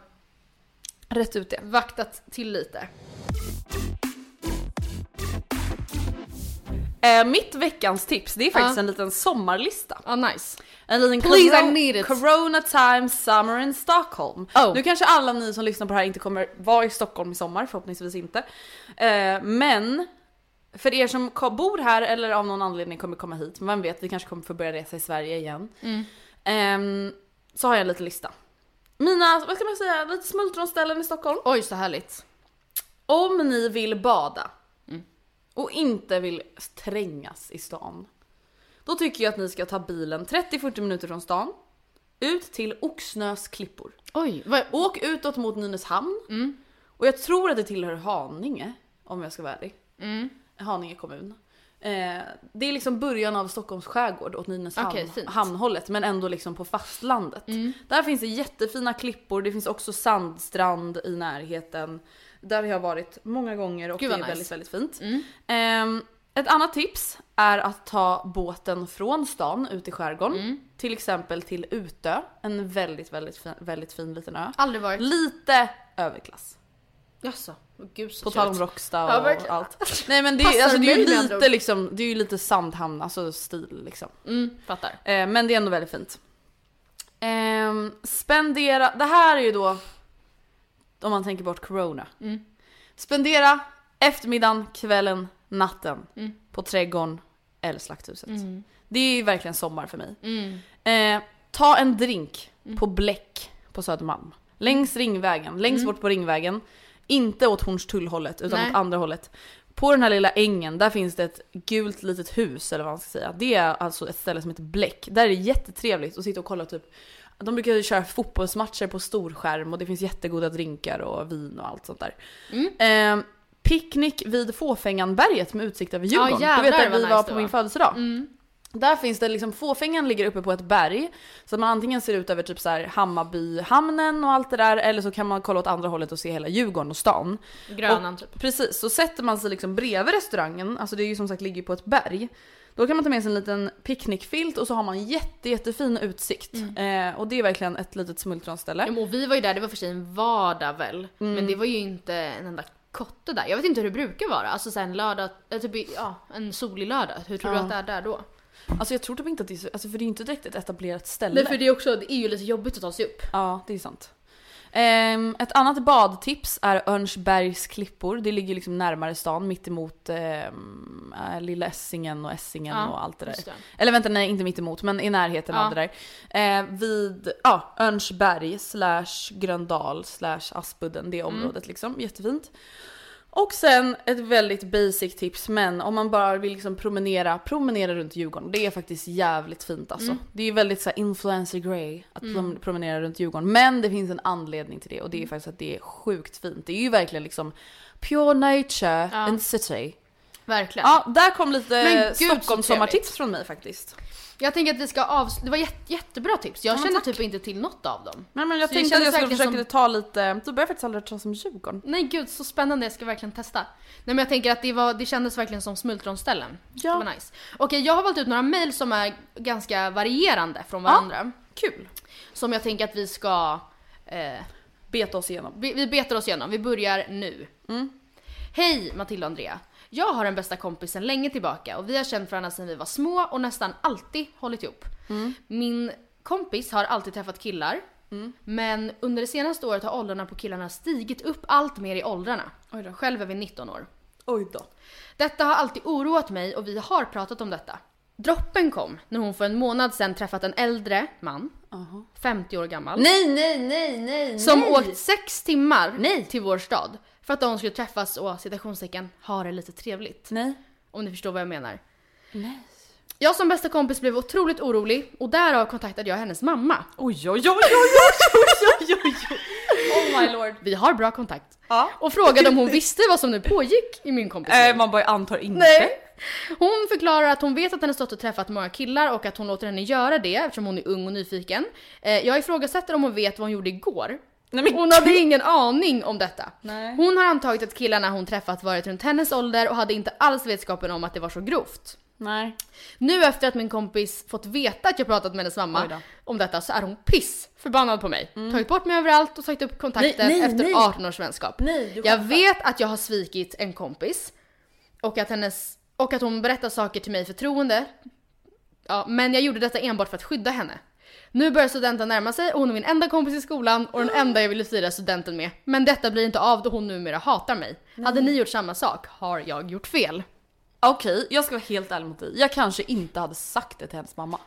Rätt ut det. vaktat till lite. Eh, mitt veckans tips, det är faktiskt en liten sommarlista. Ja, nice. En liten Please, coro- I need it. Corona time summer in Stockholm. Oh. Nu kanske alla ni som lyssnar på det här inte kommer vara i Stockholm i sommar, förhoppningsvis inte. Eh, men för er som bor här eller av någon anledning kommer komma hit, men vem vet, vi kanske kommer få börja resa i Sverige igen. Ehm, så har jag en liten lista. Mina, vad ska man säga, lite smultronställen i Stockholm. Oj, så härligt. Om ni vill bada och inte vill trängas i stan. Då tycker jag att ni ska ta bilen 30-40 minuter från stan. Ut till Oxnös klippor. Oj, vad... Åk utåt mot Nynäshamn. Och jag tror att det tillhör Haninge, om jag ska vara ärlig. Haninge kommun. Eh, det är liksom början av Stockholms skärgård åt Nynäshamn, Okej, fint. hamnhållet, men ändå liksom på fastlandet. Där finns det jättefina klippor, det finns också sandstrand i närheten. Där har jag varit många gånger och Gud, det är vad väldigt, nice. väldigt fint. Ehm, ett annat tips är att ta båten från stan ut i skärgården. Till exempel till Utö, en väldigt, väldigt fin, väldigt fin liten ö. Aldrig varit. Lite överklass. Jaså, gud så På tal om. Rocksta Ja, och verkligen. allt. Nej men det, är- alltså, det är ju lite liksom, det är ju lite Sandhamn, alltså stil liksom. Mm, fattar. Eh, men det är ändå väldigt fint. Ehm, spendera, det här är ju då om man tänker bort corona. Mm. Spendera eftermiddagen, kvällen, natten på trädgården eller slakthuset. Det är ju verkligen sommar för mig. Eh, ta en drink på Bläck på Södermalm. Längs Ringvägen, längst bort på Ringvägen. Inte åt Hornstullhållet utan Nej. åt andra hållet. På den här lilla ängen, där finns det ett gult litet hus eller vad man ska säga. Det är alltså ett ställe som heter Bläck. Där är det jättetrevligt att sitta och kolla typ de brukar köra fotbollsmatcher på storskärm och det finns jättegoda drinkar och vin och allt sånt där. Mm. Eh, picknick vid Fåfänganberget med utsikt över Djurgården. jävlar du vet där vi var det på var. min födelsedag. Mm. Där finns det liksom, Fåfängan ligger uppe på ett berg. Så man antingen ser ut över typ så här Hammarbyhamnen och allt det där eller så kan man kolla åt andra hållet och se hela Djurgården och stan. Grönan och, typ. Precis, så sätter man sig liksom bredvid restaurangen, alltså det är ju som sagt ligger på ett berg. Då kan man ta med sig en liten picknickfilt och så har man jätte, jättefin utsikt. Eh, och det är verkligen ett litet smultronställe. Ja, men och vi var ju där, det var för sig en vardag väl. Men det var ju inte en enda kotte där. Jag vet inte hur det brukar vara. Alltså så här en lördag, eh, typ ja, en solig lördag. Hur tror Ja. du att det är där då? Alltså jag tror typ inte att det är så, alltså för det är inte direkt ett etablerat ställe. Nej för det är också, det är ju lite jobbigt att ta sig upp. Ja, det är sant. Ehm, ett annat badtips är Örnsbergs klippor. Det ligger liksom närmare stan, mitt emot ehm, äh, Lilla Essingen och Essingen Ja, och allt det där. det. Eller vänta, nej inte mitt emot, men i närheten Ja. av det där. Eh, vid ja, Örnsberg slash Gröndal slash Aspudden, det Mm. området liksom. Jättefint. Och sen ett väldigt basic tips, men om man bara vill liksom promenera, promenera runt Djurgården. Det är faktiskt jävligt fint alltså. Mm. Det är väldigt så influencer grey att prom- promenera runt Djurgården. Men det finns en anledning till det och det Mm. är faktiskt att det är sjukt fint. Det är ju verkligen liksom pure nature Ja. and city. Verkligen. Ja, där kom lite Men gud, så Stockholm sommartips trevligt. från mig faktiskt. Jag tänker att vi ska avs... Det var jätte, jättebra tips. Jag Ja, tack. typ inte till något av dem. Nej men jag Så tänkte att jag skulle försöka som- ta lite, du börjar faktiskt aldrig prata om Djurgården. Nej gud så spännande, jag ska verkligen testa. Nej men jag tänker att det, var, det kändes verkligen som smultronställen. Ja. Det var nice. Okej jag har valt ut några mail som är ganska varierande från varandra. Kul! Som jag tänker att vi ska... Eh, Beta oss igenom. vi, vi betar oss igenom, vi börjar nu. Hej Matilda och Andrea. Jag har en bästa kompis sedan länge tillbaka och vi har känt varandra sedan vi var små och nästan alltid hållit ihop. Min kompis har alltid träffat killar. Men under det senaste året har åldrarna på killarna stigit upp allt mer i åldrarna. Oj då. Själv är vi 19 år. Oj då. Detta har alltid oroat mig och vi har pratat om detta. Droppen kom när hon för en månad sedan träffat en äldre man, 50 år gammal. Nej, nej, nej, nej, Som åkt sex timmar till vår stad för att de skulle träffas och citationstecken ha det lite trevligt. Nej. Om ni förstår vad jag menar. Nej. Jag som bästa kompis blev otroligt orolig och därav kontaktade jag hennes mamma. Oj, oj, oj, oj, oj, oj, oj, oj. Oh my lord. Vi har bra kontakt. Ja. Och frågade om hon visste vad som nu pågick i min kompis. Eh, man bara antar inte. Nej. Hon förklarar att hon vet att hennes dotter träffat många killar och att hon låter henne göra det eftersom hon är ung och nyfiken. Eh, jag ifrågasätter om hon vet vad hon gjorde igår. Nej, Hon hade ingen aning om detta. Nej. Hon har antagit att killarna hon träffat varit runt hennes ålder och hade inte alls vetskapen om att det var så grovt. Nej. Nu efter att min kompis fått veta att jag pratat med hennes mamma om detta så är hon piss förbannad på mig. Tagit bort mig överallt och tagit upp kontakten Nej, nej, efter nej. 18 års vänskap. Jag vet att jag har svikit en kompis och att, hennes, och att hon berättar saker till mig i förtroende. Ja, men jag gjorde detta enbart för att skydda henne. Nu börjar studenten närma sig och hon är min enda kompis i skolan och den enda jag ville fira studenten med. Men detta blir inte av då hon numera hatar mig. Hade ni gjort samma sak har jag gjort fel. Okej, jag ska vara helt ärlig mot dig. Jag kanske inte hade sagt det till hennes mamma.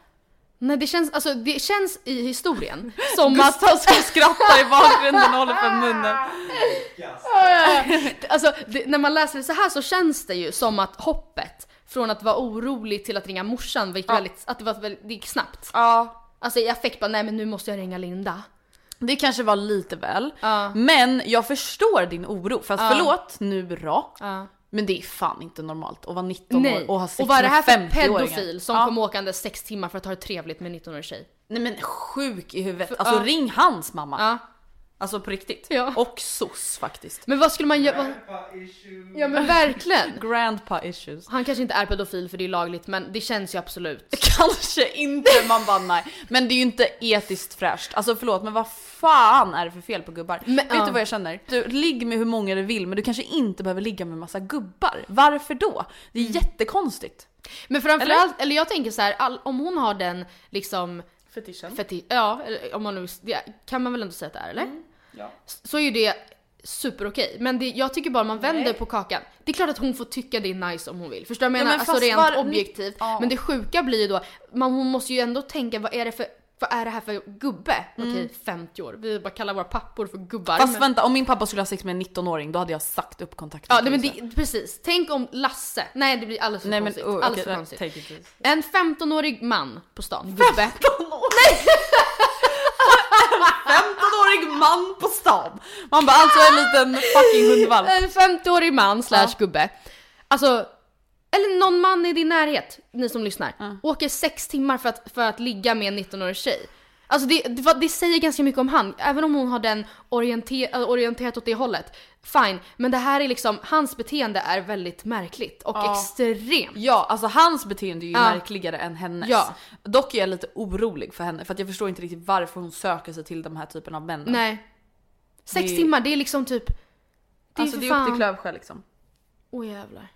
Nej det känns, alltså det känns i historien som att Gustav som skrattar i bakgrunden och håller för munnen. Alltså det, när man läser det så här så känns det ju som att hoppet från att vara orolig till att ringa morsan gick väldigt, att det, var väldigt, det gick snabbt. Ja, Alltså i affekt bara nej men nu måste jag ringa Linda. det kanske var lite väl. Ja. Men jag förstår din oro. För att Ja. förlåt nu då. Ja. Men det är fan inte normalt att vara 19 Nej. år och ha sex och vad är det här för med 50-åringar. pedofil som ja. kom åkande sex timmar för att ha det trevligt med en 19-årig tjej? Nej men sjuk i huvudet. Alltså ring hans mamma. Alltså på riktigt. Ja. Och SOS faktiskt. Men vad skulle man göra? Ja men verkligen. Grandpa issues. Han kanske inte är pedofil för det är lagligt men det känns ju absolut. Kanske inte, man bara nej. Men det är ju inte etiskt fräscht. Alltså förlåt men vad fan är det för fel på gubbar? Men, Vet ja. du vad jag känner? Du, ligg med hur många du vill men du kanske inte behöver ligga med massa gubbar. Varför då? Det är Mm. jättekonstigt. Men framförallt, eller? jag tänker så här, all, om hon har den liksom Fetischen. feti- ja, eller om man nu, kan man väl ändå säga att det är eller? Ja. Så är ju det super okej. Men det, jag tycker bara man vänder på kakan. Det är klart att hon får tycka det är nice om hon vill. Förstår du vad jag Ja, menar? men alltså rent var- objektivt. Ja. Men det sjuka blir ju då, man, hon måste ju ändå tänka vad är det för vad är det här för gubbe? Okej, 50 år. Vi bara kallar våra pappor för gubbar. Mm. Fast men- vänta, om min pappa skulle ha sex med en 19-åring då hade jag sagt upp kontakten. Ja, nej, men det, precis. Tänk om Lasse, nej det blir alldeles för Nej men konstigt. oh, alldeles okej, för konstigt. take it easy. En 15-årig man på stan, gubbe. 15-årig man på stan! Man bara alltså en liten fucking hundvalp. En 50-årig man slash gubbe. Alltså, eller någon man i din närhet, ni som lyssnar. Åker sex timmar för att, för att ligga med en 19-årig tjej. Alltså det, det, det säger ganska mycket om han, även om hon har den orienter, äh, orienterat åt det hållet. Fine, men det här är liksom, hans beteende är väldigt märkligt och Ja. extremt. Ja, alltså hans beteende är ju Ja. märkligare än hennes. Ja. Dock är jag lite orolig för henne för att jag förstår inte riktigt varför hon söker sig till de här typen av män. Nej. Sex Det- timmar, det är liksom typ... Det är Alltså det är upp till Klövsjö liksom. Åh jävlar.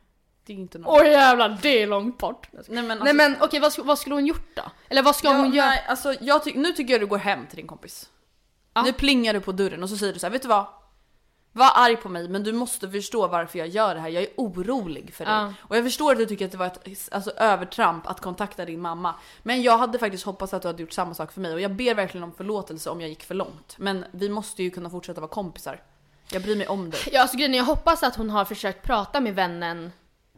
Det är inte något. Åh jävlar, det är långt bort. Nej men, alltså, Nej men okej, vad, vad skulle hon gjort då? Eller vad ska ja, hon göra? nej, alltså, jag ty- nu tycker jag du går hem till din kompis. Ja. Nu plingar du på dörren och så säger du så här, vet du vad? Var arg på mig men du måste förstå varför jag gör det här. Jag är orolig för dig. Ja. Och jag förstår att du tycker att det var ett alltså, övertramp att kontakta din mamma. Men jag hade faktiskt hoppats att du hade gjort samma sak för mig och jag ber verkligen om förlåtelse om jag gick för långt. Men vi måste ju kunna fortsätta vara kompisar. Jag bryr mig om dig. Ja alltså grejen jag hoppas att hon har försökt prata med vännen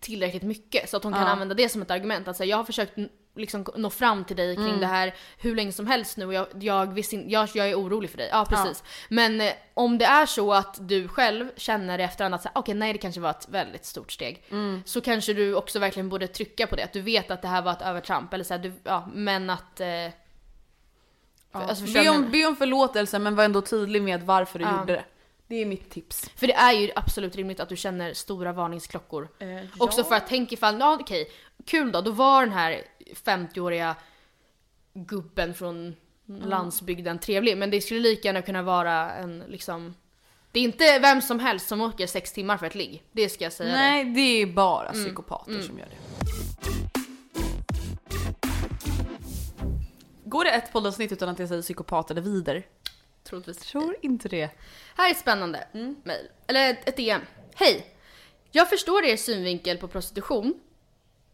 tillräckligt mycket så att hon kan Ja. använda det som ett argument. Att säga, jag har försökt liksom nå fram till dig kring Mm. det här hur länge som helst nu och jag, jag, in- jag, jag är orolig för dig. Ja precis. Men eh, om det är så att du själv känner i efterhand att okej nej det kanske var ett väldigt stort steg. Mm. Så kanske du också verkligen borde trycka på det. Att du vet att det här var ett övertramp. Eller så här, du, ja, men att... Eh, Ja. alltså, be, om, be om förlåtelse men var ändå tydlig med varför du Ja. gjorde det. Det är mitt tips. För det är ju absolut rimligt att du känner stora varningsklockor. Eh, Också för att tänk ifall, ja okej, kul då, då var den här 50-åriga gubben från landsbygden trevlig. Men det skulle lika gärna kunna vara en liksom... Det är inte vem som helst som åker sex timmar för ett ligg. Det ska jag säga. Nej, det är bara Mm. psykopater som gör det. Går det ett poddavsnitt utan att jag säger psykopat eller vider? Troligtvis. Tror inte det. Här är spännande mejl. Eller ett, DM. Hej! Jag förstår er synvinkel på prostitution.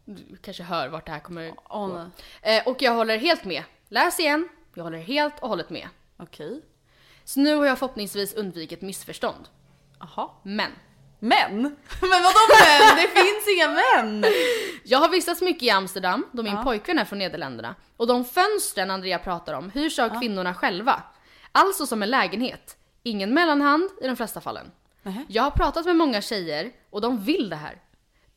Du kanske hör vart det här kommer Åh gå. Eh, och jag håller helt med. Läs igen. Jag håller helt och hållet med. Okej. Så nu har jag förhoppningsvis undvikit missförstånd. Jaha. Men. Män? Men vadå män? Det finns inga män! Jag har vistats mycket i Amsterdam då min Ja. pojkvän är från Nederländerna. Och de fönstren Andrea pratar om hyrs av kvinnorna själva. Alltså som en lägenhet. Ingen mellanhand i de flesta fallen. Nähä. Jag har pratat med många tjejer och de vill det här.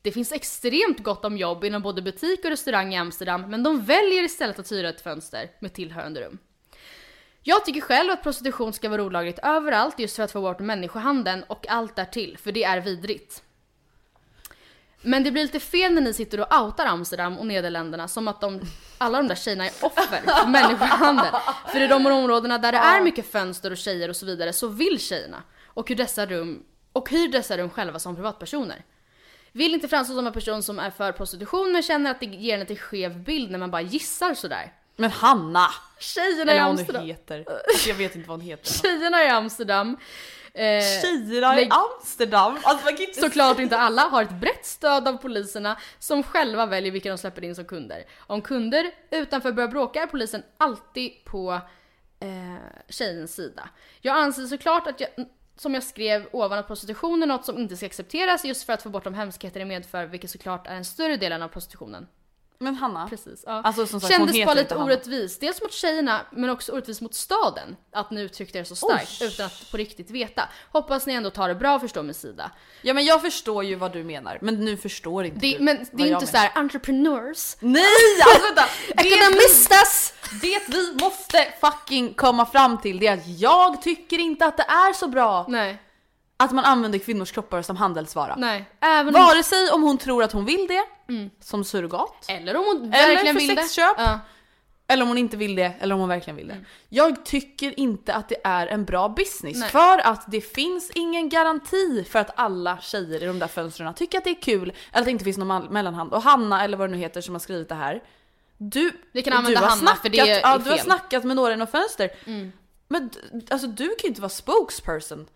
Det finns extremt gott om jobb inom både butik och restaurang i Amsterdam men de väljer istället att hyra ett fönster med tillhörande rum. Jag tycker själv att prostitution ska vara olagligt överallt just för att få bort människohandeln och allt därtill, för det är vidrigt. Men det blir lite fel när ni sitter och outar Amsterdam och Nederländerna som att de, alla de där tjejerna är offer för människohandel. För i de områdena där det är mycket fönster och tjejer och så vidare så vill tjejerna. Och hur dessa rum, och hyr dessa rum själva som privatpersoner. Vill inte framstå som en person som är för prostitution men känner att det ger en lite skev bild när man bara gissar sådär. Men Hanna! Tjejerna i Eller vad hon Amsterdam. heter. Jag vet inte vad hon heter. Tjejerna i Amsterdam. Eh, Tjejerna i Amsterdam! Alltså man kan inte Såklart inte alla har ett brett stöd av poliserna som själva väljer vilka de släpper in som kunder. Om kunder utanför börjar bråka är polisen alltid på eh, tjejens sida. Jag anser såklart att jag, som jag skrev ovan att prostitution är något som inte ska accepteras just för att få bort de hemskheter det medför vilket såklart är en större delen av prostitutionen. Men Hanna, Precis. Ja. Alltså, som sagt, Kändes bara lite orättvist. Dels mot tjejerna men också orättvist mot staden. Att ni uttryckte er så starkt Oj. utan att på riktigt veta. Hoppas ni ändå tar det bra och förstår med sida. ja men jag förstår ju vad du menar, men nu förstår inte Det, du men det är inte menar. så här entrepreneurs. Nej! Alltså vänta! Ekonomistas! Det vi måste fucking komma fram till det är att jag tycker inte att det är så bra Nej, att man använder kvinnors kroppar som handelsvara. nej. Även om, Vare sig om hon tror att hon vill det, som surrogat, eller om hon Eller verkligen för vill det. sexköp. Ja. eller om hon inte vill det, eller om hon verkligen vill det. Jag tycker inte att det är en bra business Nej. för att det finns ingen garanti för att alla tjejer i de där fönstren tycker att det är kul eller att det inte finns någon mellanhand. Och Hanna, eller vad det nu heter, som har skrivit det här. Du, Vi kan du använda har Hanna, snackat, för det är ja, du har. Mm. snackat med några i några fönster. Men d- alltså du kan ju inte vara spokesperson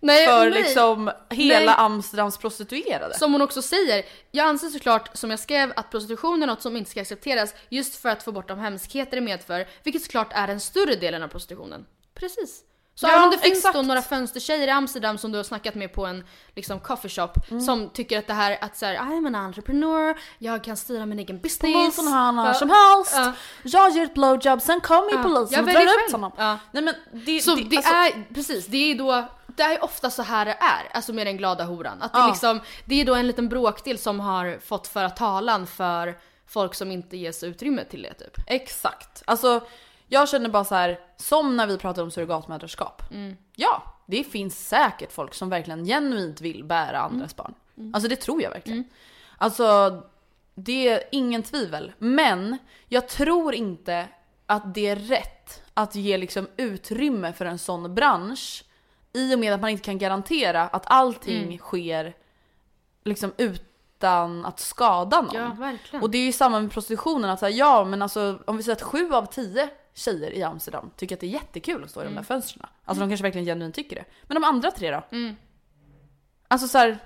Nej, för nej. liksom hela Nej. Amsterdams prostituerade. Som hon också säger, jag anser såklart som jag skrev att prostitution är något som inte ska accepteras just för att få bort de hemskheter det medför, vilket såklart är den större delen av prostitutionen. Precis. Så Ja, även om det finns exakt. då några fönstertjejer i Amsterdam som du har snackat med på en liksom coffee shop Mm. som tycker att det här att såhär I'm an entrepreneur, jag kan styra min egen business. Polisen har när Ja. som helst. Ja. Jag ger ett blowjob, sen kommer Ja. polisen Jag och drar själv. honom. Ja. Nej men det, Så det, alltså- är, precis, det är då, det är ofta så här det är, alltså med den glada horan. Att det, Ja. liksom, det är då en liten bråkdel som har fått föra talan för folk som inte ges utrymme till det typ. Exakt. Alltså jag känner bara så här, som när vi pratade om surrogatmödraskap. Mm. Ja, det finns säkert folk som verkligen genuint vill bära andras Mm. barn. Alltså det tror jag verkligen. Alltså det är ingen tvivel. Men jag tror inte att det är rätt att ge liksom utrymme för en sån bransch i och med att man inte kan garantera att allting Mm. sker liksom utan att skada någon. Ja, verkligen. Och det är ju samma med prostitutionen, att säga, ja men alltså om vi säger att sju av tio tjejer i Amsterdam tycker att det är jättekul att stå i de där fönstren. Alltså de kanske verkligen genuint tycker det. Men de andra tre då? Alltså så här,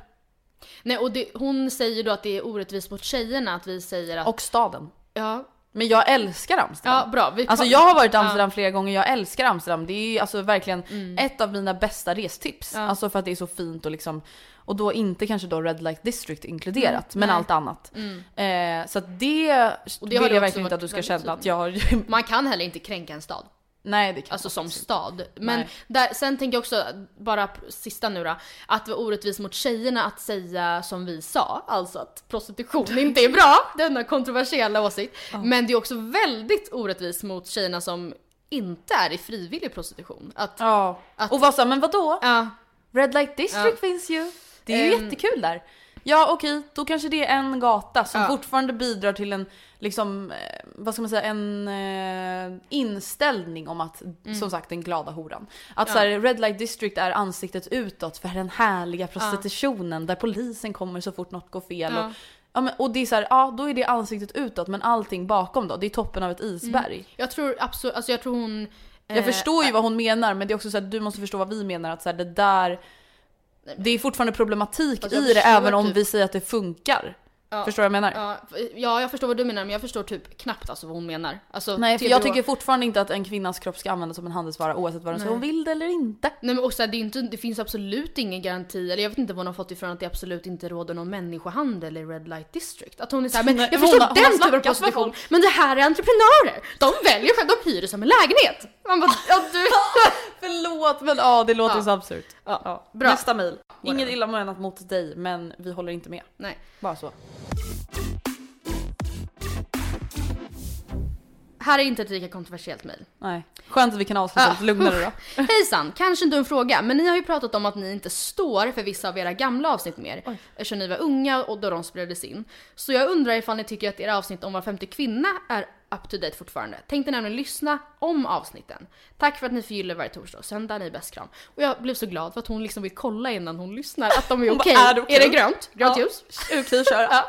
Nej och det, hon säger då att det är orättvist mot tjejerna att vi säger att... och staden. ja, Men jag älskar Amsterdam. ja bra. Vi, Alltså jag har varit i Amsterdam flera gånger, jag älskar Amsterdam. Det är alltså verkligen Mm. ett av mina bästa restips. Alltså för att det är så fint och liksom, och då inte kanske då Red Light District inkluderat, men nej. allt annat. Eh, så det, Mm. Och det vill jag verkligen inte att du ska känna att jag har... Man kan heller inte kränka en stad. Nej det kan Alltså som inte. stad. Men där, sen tänker jag också, bara sista nu då, att det var orättvist mot tjejerna att säga som vi sa, alltså att prostitution inte är bra, denna kontroversiella åsikt. Men det är också väldigt orättvist mot tjejerna som inte är i frivillig prostitution. Att, Ja. Att- och vad sa men vadå? ja, Red Light District Ja. finns ju. Det är ju Ehm. jättekul där. Ja okej, då kanske det är en gata som Ja. fortfarande bidrar till en, liksom, eh, vad ska man säga, en eh, inställning om att, Mm. som sagt den glada horan. Att så här, Red Light District är ansiktet utåt för den härliga prostitutionen där polisen kommer så fort något går fel. Ja. Och, ja, men, och det är så här, ja då är det ansiktet utåt men allting bakom då, det är toppen av ett isberg. jag tror absolut, alltså jag tror hon... Jag eh, förstår ju vad hon menar men det är också så att du måste förstå vad vi menar att så här, det där det är fortfarande problematik i det även om typ- vi säger att det funkar. Ja. Förstår du vad jag menar? Ja, ja, jag förstår vad du menar men jag förstår typ knappt alltså vad hon menar. Alltså, Nej för TBH jag tycker fortfarande inte att en kvinnas kropp ska användas som en handelsvara oavsett vad den säger hon vill det eller inte. Nej men också det, inte, det finns absolut ingen garanti, eller jag vet inte vad hon har fått ifrån att det absolut inte råder någon människohandel i Red Light District. Att hon är såhär, men jag förstår hon den typen av prostitution, men det här är entreprenörer! De väljer själv, de hyr det som en lägenhet! Man bara, ja du... Förlåt men ja det låter Ja. så absurt. Ja, bra. Nästa mejl. Inget illa menat mot dig men vi håller inte med. Nej. Bara så. Här är inte ett lika kontroversiellt mejl. Nej. Skönt att vi kan avsluta Ah, lite lugnare då. Hejsan! Kanske en dum fråga, men ni har ju pratat om att ni inte står för vissa av era gamla avsnitt mer. Eftersom ni var unga och då de spelades in. Så jag undrar ifall ni tycker att era avsnitt om var femte kvinna är up to date fortfarande. Tänkte nämligen lyssna om avsnitten. Tack för att ni förgyller varje torsdag och söndag, ni är bäst kram. Och jag blev så glad för att hon liksom vill kolla innan hon lyssnar att de är okej. är det okej? Är det grönt? Grönt Ja. ljus? Okej, kör. Ja.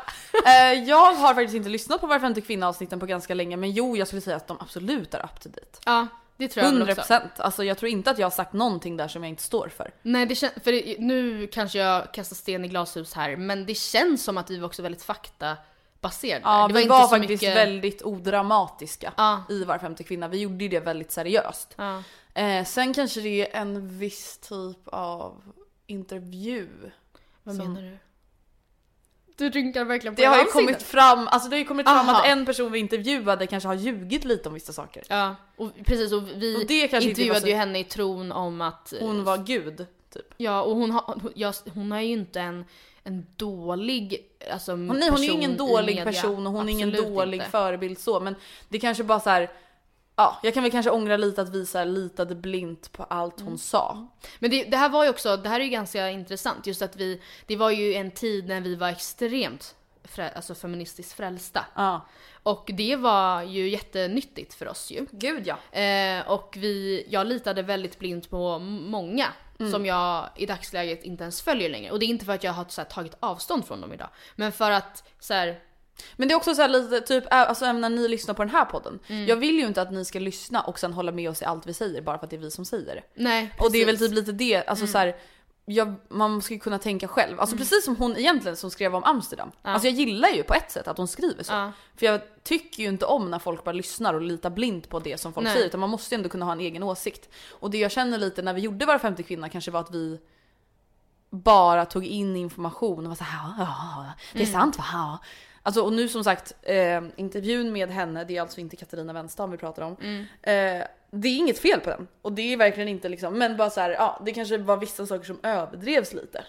Eh, jag har faktiskt inte lyssnat på Var femte kvinna avsnitten på ganska länge men jo jag skulle säga att de absolut är up to date. Ja, det tror jag väl 100 också. procent. Alltså jag tror inte att jag har sagt någonting där som jag inte står för. Nej, det känns, för det, nu kanske jag kastar sten i glashus här, men det känns som att vi var också väldigt faktabaserade. Ja, det vi inte var faktiskt mycket- väldigt odramatiska Ja. i Var femte kvinna. Vi gjorde ju det väldigt seriöst. Ja. Eh, sen kanske det är en viss typ av intervju. Vad som- menar du? Du rynkar verkligen på Det har ju kommit fram, alltså det har ju kommit fram Aha. att en person vi intervjuade kanske har ljugit lite om vissa saker. Ja, och precis och vi Och intervjuade var så- ju henne i tron om att... Hon var gud, typ. Ja, och hon, har, hon, ja, hon är ju inte en, en dålig alltså, Hon, nej, hon är ju ingen dålig person och hon är ingen Absolut dålig inte. förebild så men det kanske bara så här. Ja, jag kan väl kanske ångra lite att vi så här litade blint på allt Mm. hon sa. Men det, det här var ju också, det här är ju ganska intressant just att vi, det var ju en tid när vi var extremt frä, alltså feministiskt frälsta. Ja. Och det var ju jättenyttigt för oss ju. Gud ja. Eh, och vi, jag litade väldigt blint på många Mm. som jag i dagsläget inte ens följer längre. Och det är inte för att jag har så här, tagit avstånd från dem idag. Men för att så här, Men det är också så här lite typ, alltså även när ni lyssnar på den här podden. Mm. Jag vill ju inte att ni ska lyssna och sen hålla med oss i allt vi säger bara för att det är vi som säger det. nej Och det är väl precis. typ lite det, alltså så här, jag, man ska ju kunna tänka själv. Alltså precis som hon egentligen som skrev om Amsterdam. Alltså jag gillar ju på ett sätt att hon skriver så. Ja. För jag tycker ju inte om när folk bara lyssnar och litar blint på det som folk Nej. säger. Utan man måste ju ändå kunna ha en egen åsikt. Och det jag känner lite när vi gjorde Var femte kvinna kanske var att vi bara tog in information och var såhär ja, ja, det är sant va? Ja. Alltså och nu som sagt eh, intervjun med henne, det är alltså inte Katarina Wenstam vi pratar om. Eh, det är inget fel på den och det är verkligen inte liksom, men bara så här, ja det kanske var vissa saker som överdrevs lite.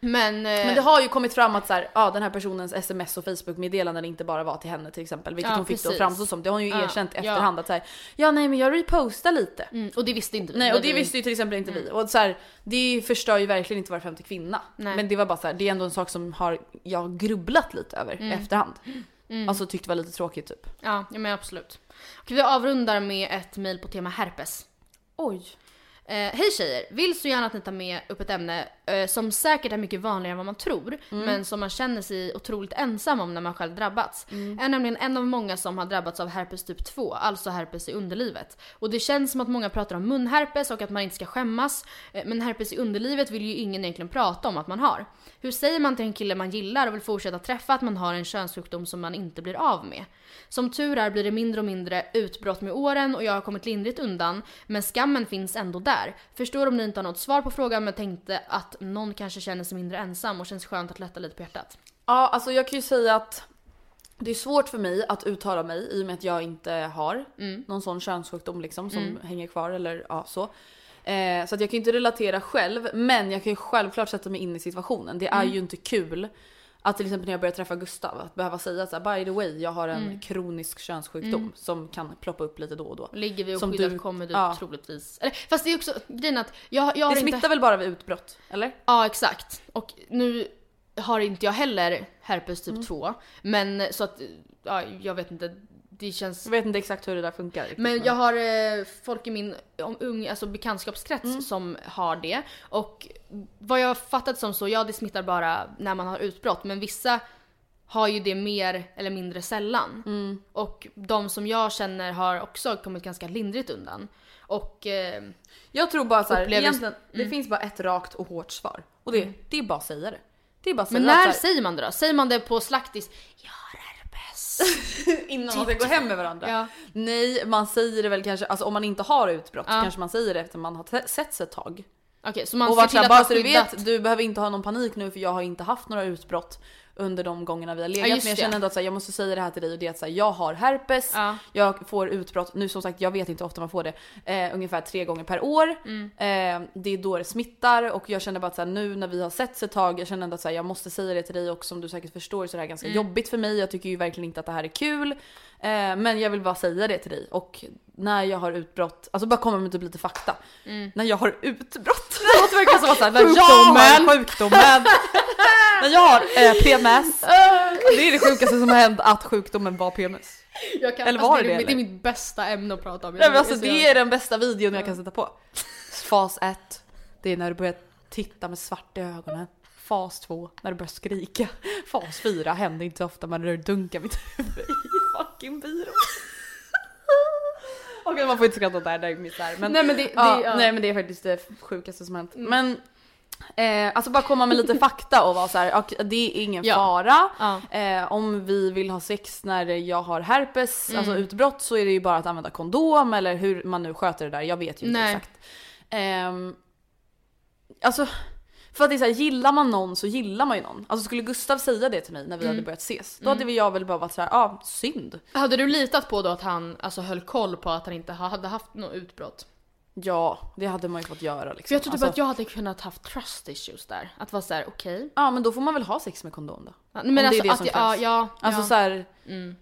Men, eh, Men det har ju kommit fram att så här, ja, den här personens sms och Facebook meddelanden inte bara var till henne till exempel, vilket Ja, hon fick det att framstå som. Det har hon ju Ja, erkänt i efterhand att så här, ja nej men jag repostar lite. mm, och det visste inte vi. Nej och det vi- visste ju till exempel inte vi. Och så här, det förstör ju verkligen inte var femte kvinna. Nej. Men det var bara så det är ändå en sak som har jag grubblat lite över i efterhand. Alltså tyckt var lite tråkigt typ. Ja, ja men absolut. Och vi avrundar med ett mejl på tema herpes. Oj. Eh, Hej tjejer! Vill så gärna att ni tar med upp ett ämne eh, som säkert är mycket vanligare än vad man tror, men som man känner sig otroligt ensam om när man själv drabbats. Är nämligen en av många som har drabbats av herpes typ 2, alltså herpes i underlivet. Och det känns som att många pratar om munherpes och att man inte ska skämmas, eh, men herpes i underlivet vill ju ingen egentligen prata om att man har. Hur säger man till en kille man gillar och vill fortsätta träffa att man har en könssjukdom som man inte blir av med? Som tur är blir det mindre och mindre utbrott med åren och jag har kommit lindrigt undan, men skammen finns ändå där. Förstår om ni inte har något svar på frågan men tänkte att någon kanske känner sig mindre ensam och känns skönt att lätta lite på hjärtat. Ja alltså jag kan ju säga att det är svårt för mig att uttala mig i och med att jag inte har någon sån könssjukdom liksom som hänger kvar eller ja så. Eh, så att jag kan ju inte relatera själv men jag kan ju självklart sätta mig in i situationen. Det är ju inte kul att till exempel när jag börjar träffa Gustav att behöva säga så här, by the way jag har en kronisk könssjukdom som kan ploppa upp lite då och då. Ligger vi oskyddat du- kommer du ja. troligtvis... Eller, fast det är också grejen att jag, jag har Det inte... smittar väl bara vid utbrott? Eller? Ja exakt. Och nu har inte jag heller herpes typ Mm. 2. Men så att, ja jag vet inte. Det känns Jag vet inte exakt hur det där funkar. riktigt, Men jag har eh, folk i min om, ung, alltså bekantskapskrets Mm. som har det. Och vad jag har fattat som så, ja det smittar bara när man har utbrott. Men vissa har ju det mer eller mindre sällan. Mm. Och de som jag känner har också kommit ganska lindrigt undan. Och eh, Jag tror bara såhär, Upplever- egentligen, det Mm. finns bara ett rakt och hårt svar. Och det, det är bara att säga det. Det är bara att säga men när säger man det då? Säger man det på slaktis? Herpes. innan man ska gå hem med varandra. Ja. Nej, man säger det väl kanske, alltså om man inte har utbrott Ja. kanske man säger det efter man har setts ett tag. Okej, så man och ser till att bara så du vet, du behöver inte ha någon panik nu för jag har inte haft några utbrott under de gångerna vi har legat. just men jag känner ändå att så här, jag måste säga det här till dig och det är att så här, jag har herpes, Ja. jag får utbrott, nu som sagt jag vet inte hur ofta man får det, eh, ungefär tre gånger per år. Mm. Eh, det är då det smittar och jag känner bara att så här, nu när vi har setts ett tag, jag känner ändå att så jag måste säga det till dig och som du säkert förstår så är det här ganska Mm. jobbigt för mig. Jag tycker ju verkligen inte att det här är kul. Eh, men jag vill bara säga det till dig och när jag har utbrott, alltså bara komma med typ lite fakta. Mm. När jag har utbrott, det låter verkligen som att när jag har sjukdomen, när jag har eh, PMS. Det är det sjukaste som har hänt att sjukdomen var PMS. Jag kan, Eller alltså, var det, det är, det, är eller? mitt bästa ämne att prata om. Nej, men Jag- alltså, jag- det är den bästa videon jag kan sätta på. Fas 1, det är när du börjar titta med svart i ögonen. Fas 2, när du börjar skrika. Fas 4 händer inte så ofta men när du dunkar mitt huvud i fucking byrån. Okej man får inte skratta åt det här, det är misär. Men, Nej, men det- det- ja, ja. nej men det är faktiskt det sjukaste som hänt. Men Eh, alltså bara komma med lite fakta och vara så här, ok, det är ingen Ja. fara. Ja. Eh, om vi vill ha sex när jag har herpes, Mm. alltså utbrott, så är det ju bara att använda kondom eller hur man nu sköter det där. Jag vet ju inte Nej. exakt. Ehm, alltså, För att det är så här, gillar man någon så gillar man ju någon. Alltså skulle Gustav säga det till mig när vi hade börjat ses, då hade väl jag väl bara varit såhär, ja ah, synd. Hade du litat på då att han alltså, höll koll på att han inte ha- hade haft något utbrott? Ja, det hade man ju fått göra liksom. För jag tror typ Alltså, att jag hade kunnat haft trust issues där. Att vara såhär, okej. Ja men då får man väl ha sex med kondom då. Ja, Om Men det är alltså det som ja, krävs. ja, Alltså ja. så här,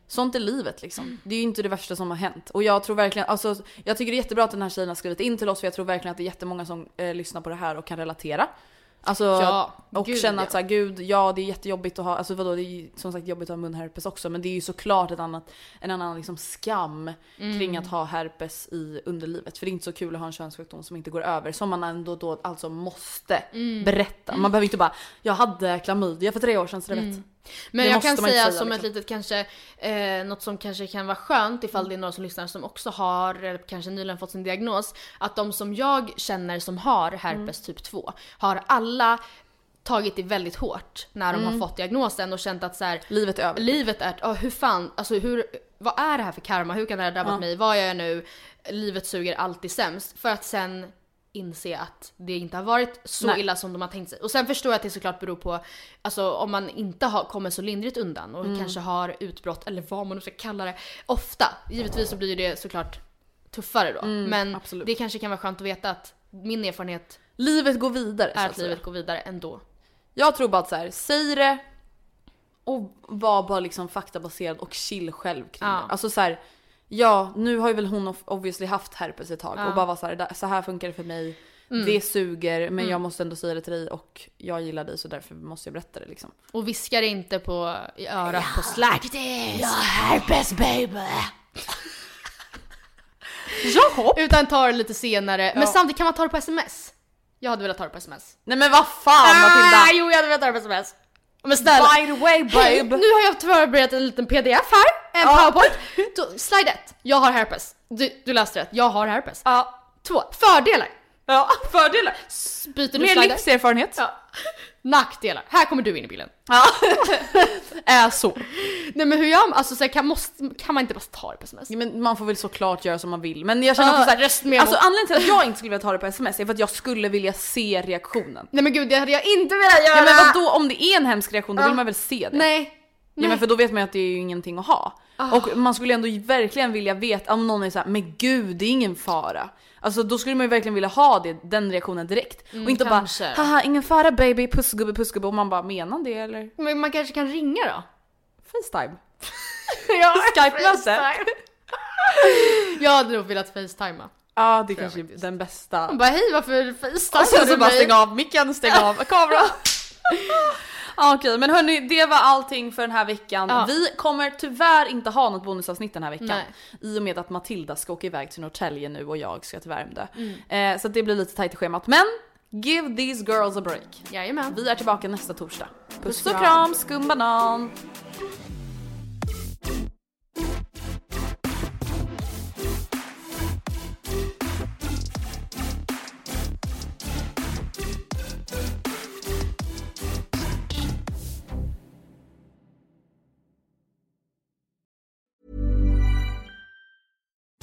sånt är livet liksom. Det är ju inte det värsta som har hänt. Och jag tror verkligen, alltså jag tycker det är jättebra att den här tjejen har skrivit in till oss för jag tror verkligen att det är jättemånga som eh, lyssnar på det här och kan relatera. Alltså, Ja, och gud, känna att så här, gud, ja det är jättejobbigt att ha, alltså vadå det är ju som sagt jobbigt att ha munherpes också men det är ju såklart ett annat, en annan liksom skam Mm. kring att ha herpes i underlivet. För det är inte så kul att ha en könssjukdom som inte går över som man ändå då alltså måste Mm. berätta. Man behöver inte bara, jag hade klamydia för tre år sedan så du vet. Men Det jag kan säga, som liksom. ett litet kanske, eh, något som kanske kan vara skönt ifall det är några som lyssnar som också har, eller kanske nyligen fått sin diagnos, att de som jag känner som har herpes typ 2, har alla tagit det väldigt hårt när de har fått diagnosen och känt att så här, Livet är över. livet är, ja hur fan, alltså hur, vad är det här för karma? Hur kan det här drabbat mig? Vad gör jag nu? Livet suger alltid sämst. För att sen inse att det inte har varit så Nej. illa som de har tänkt sig. Och sen förstår jag att det såklart beror på, alltså om man inte har, kommer så lindrigt undan och kanske har utbrott eller vad man nu ska kalla det, ofta. Givetvis så blir det såklart tuffare då. Men absolut. det kanske kan vara skönt att veta att min erfarenhet Livet går vidare är att livet går vidare ändå. Jag tror bara att så här, säg det och var bara liksom faktabaserad och chill själv kring Ja. det. Alltså så här, ja nu har ju väl hon obviously haft herpes ett tag och bara vara så här, "Det- så här funkar det för mig. Mm. Det suger men jag måste ändå säga det till dig och jag gillar dig så därför måste jag berätta det liksom. Och viskar inte på, i örat på Slack. Herpes baby! Jaha! Utan tar det lite senare. Men samtidigt kan man ta det på sms. Jag hade velat ta det på sms. Nej men vad fan Matilda! Ah, jo jag hade velat ta det på sms. Men snälla. By the way babe! nu har jag förberett en liten pdf här, en Ja. powerpoint. Slide 1, jag har herpes. Du, du läste rätt, jag har herpes. Ja, 2, fördelar. ja, fördelar! Byter du Mer slide? livserfarenhet. Ja. Nackdelar, här kommer du in i bilden. Ja. Är så. Nej men hur gör man? Alltså så här, kan, måste, kan man inte bara ta det på sms? Ja, men man får väl såklart göra som man vill. Men jag känner också såhär, alltså anledningen till att jag inte skulle vilja ta det på sms är för att jag skulle vilja se reaktionen. Nej men gud det hade jag inte velat göra! Ja men vadå om det är en hemsk reaktion då vill man väl se det? Nej. Ja men för då vet man ju att det är ju ingenting att ha. Och man skulle ändå verkligen vilja veta om någon är såhär, men gud det är ingen fara. Alltså då skulle man ju verkligen vilja ha det, den reaktionen direkt. och inte kanske. bara haha ingen fara baby, pussgubbe pussgubbe och man bara menar det eller? Men man kanske kan ringa då? Facetime. Ja, Skype-möte. Jag hade nog velat facetima. Ja det kanske är den bästa. Hon bara hej varför facetimar Och sen så du bara mig? stäng av micken, stäng av kameran. Ja, Okej men hörni det var allting för den här veckan. Ja. Vi kommer tyvärr inte ha något bonusavsnitt den här veckan. Nej. I och med att Matilda ska åka iväg till Norrtälje nu och jag ska till Värmdö. Mm. Eh, så det blir lite tajt i schemat. Men give these girls a break. Jajamän. Vi är tillbaka nästa torsdag. Puss Puss och och kram, skumbanan!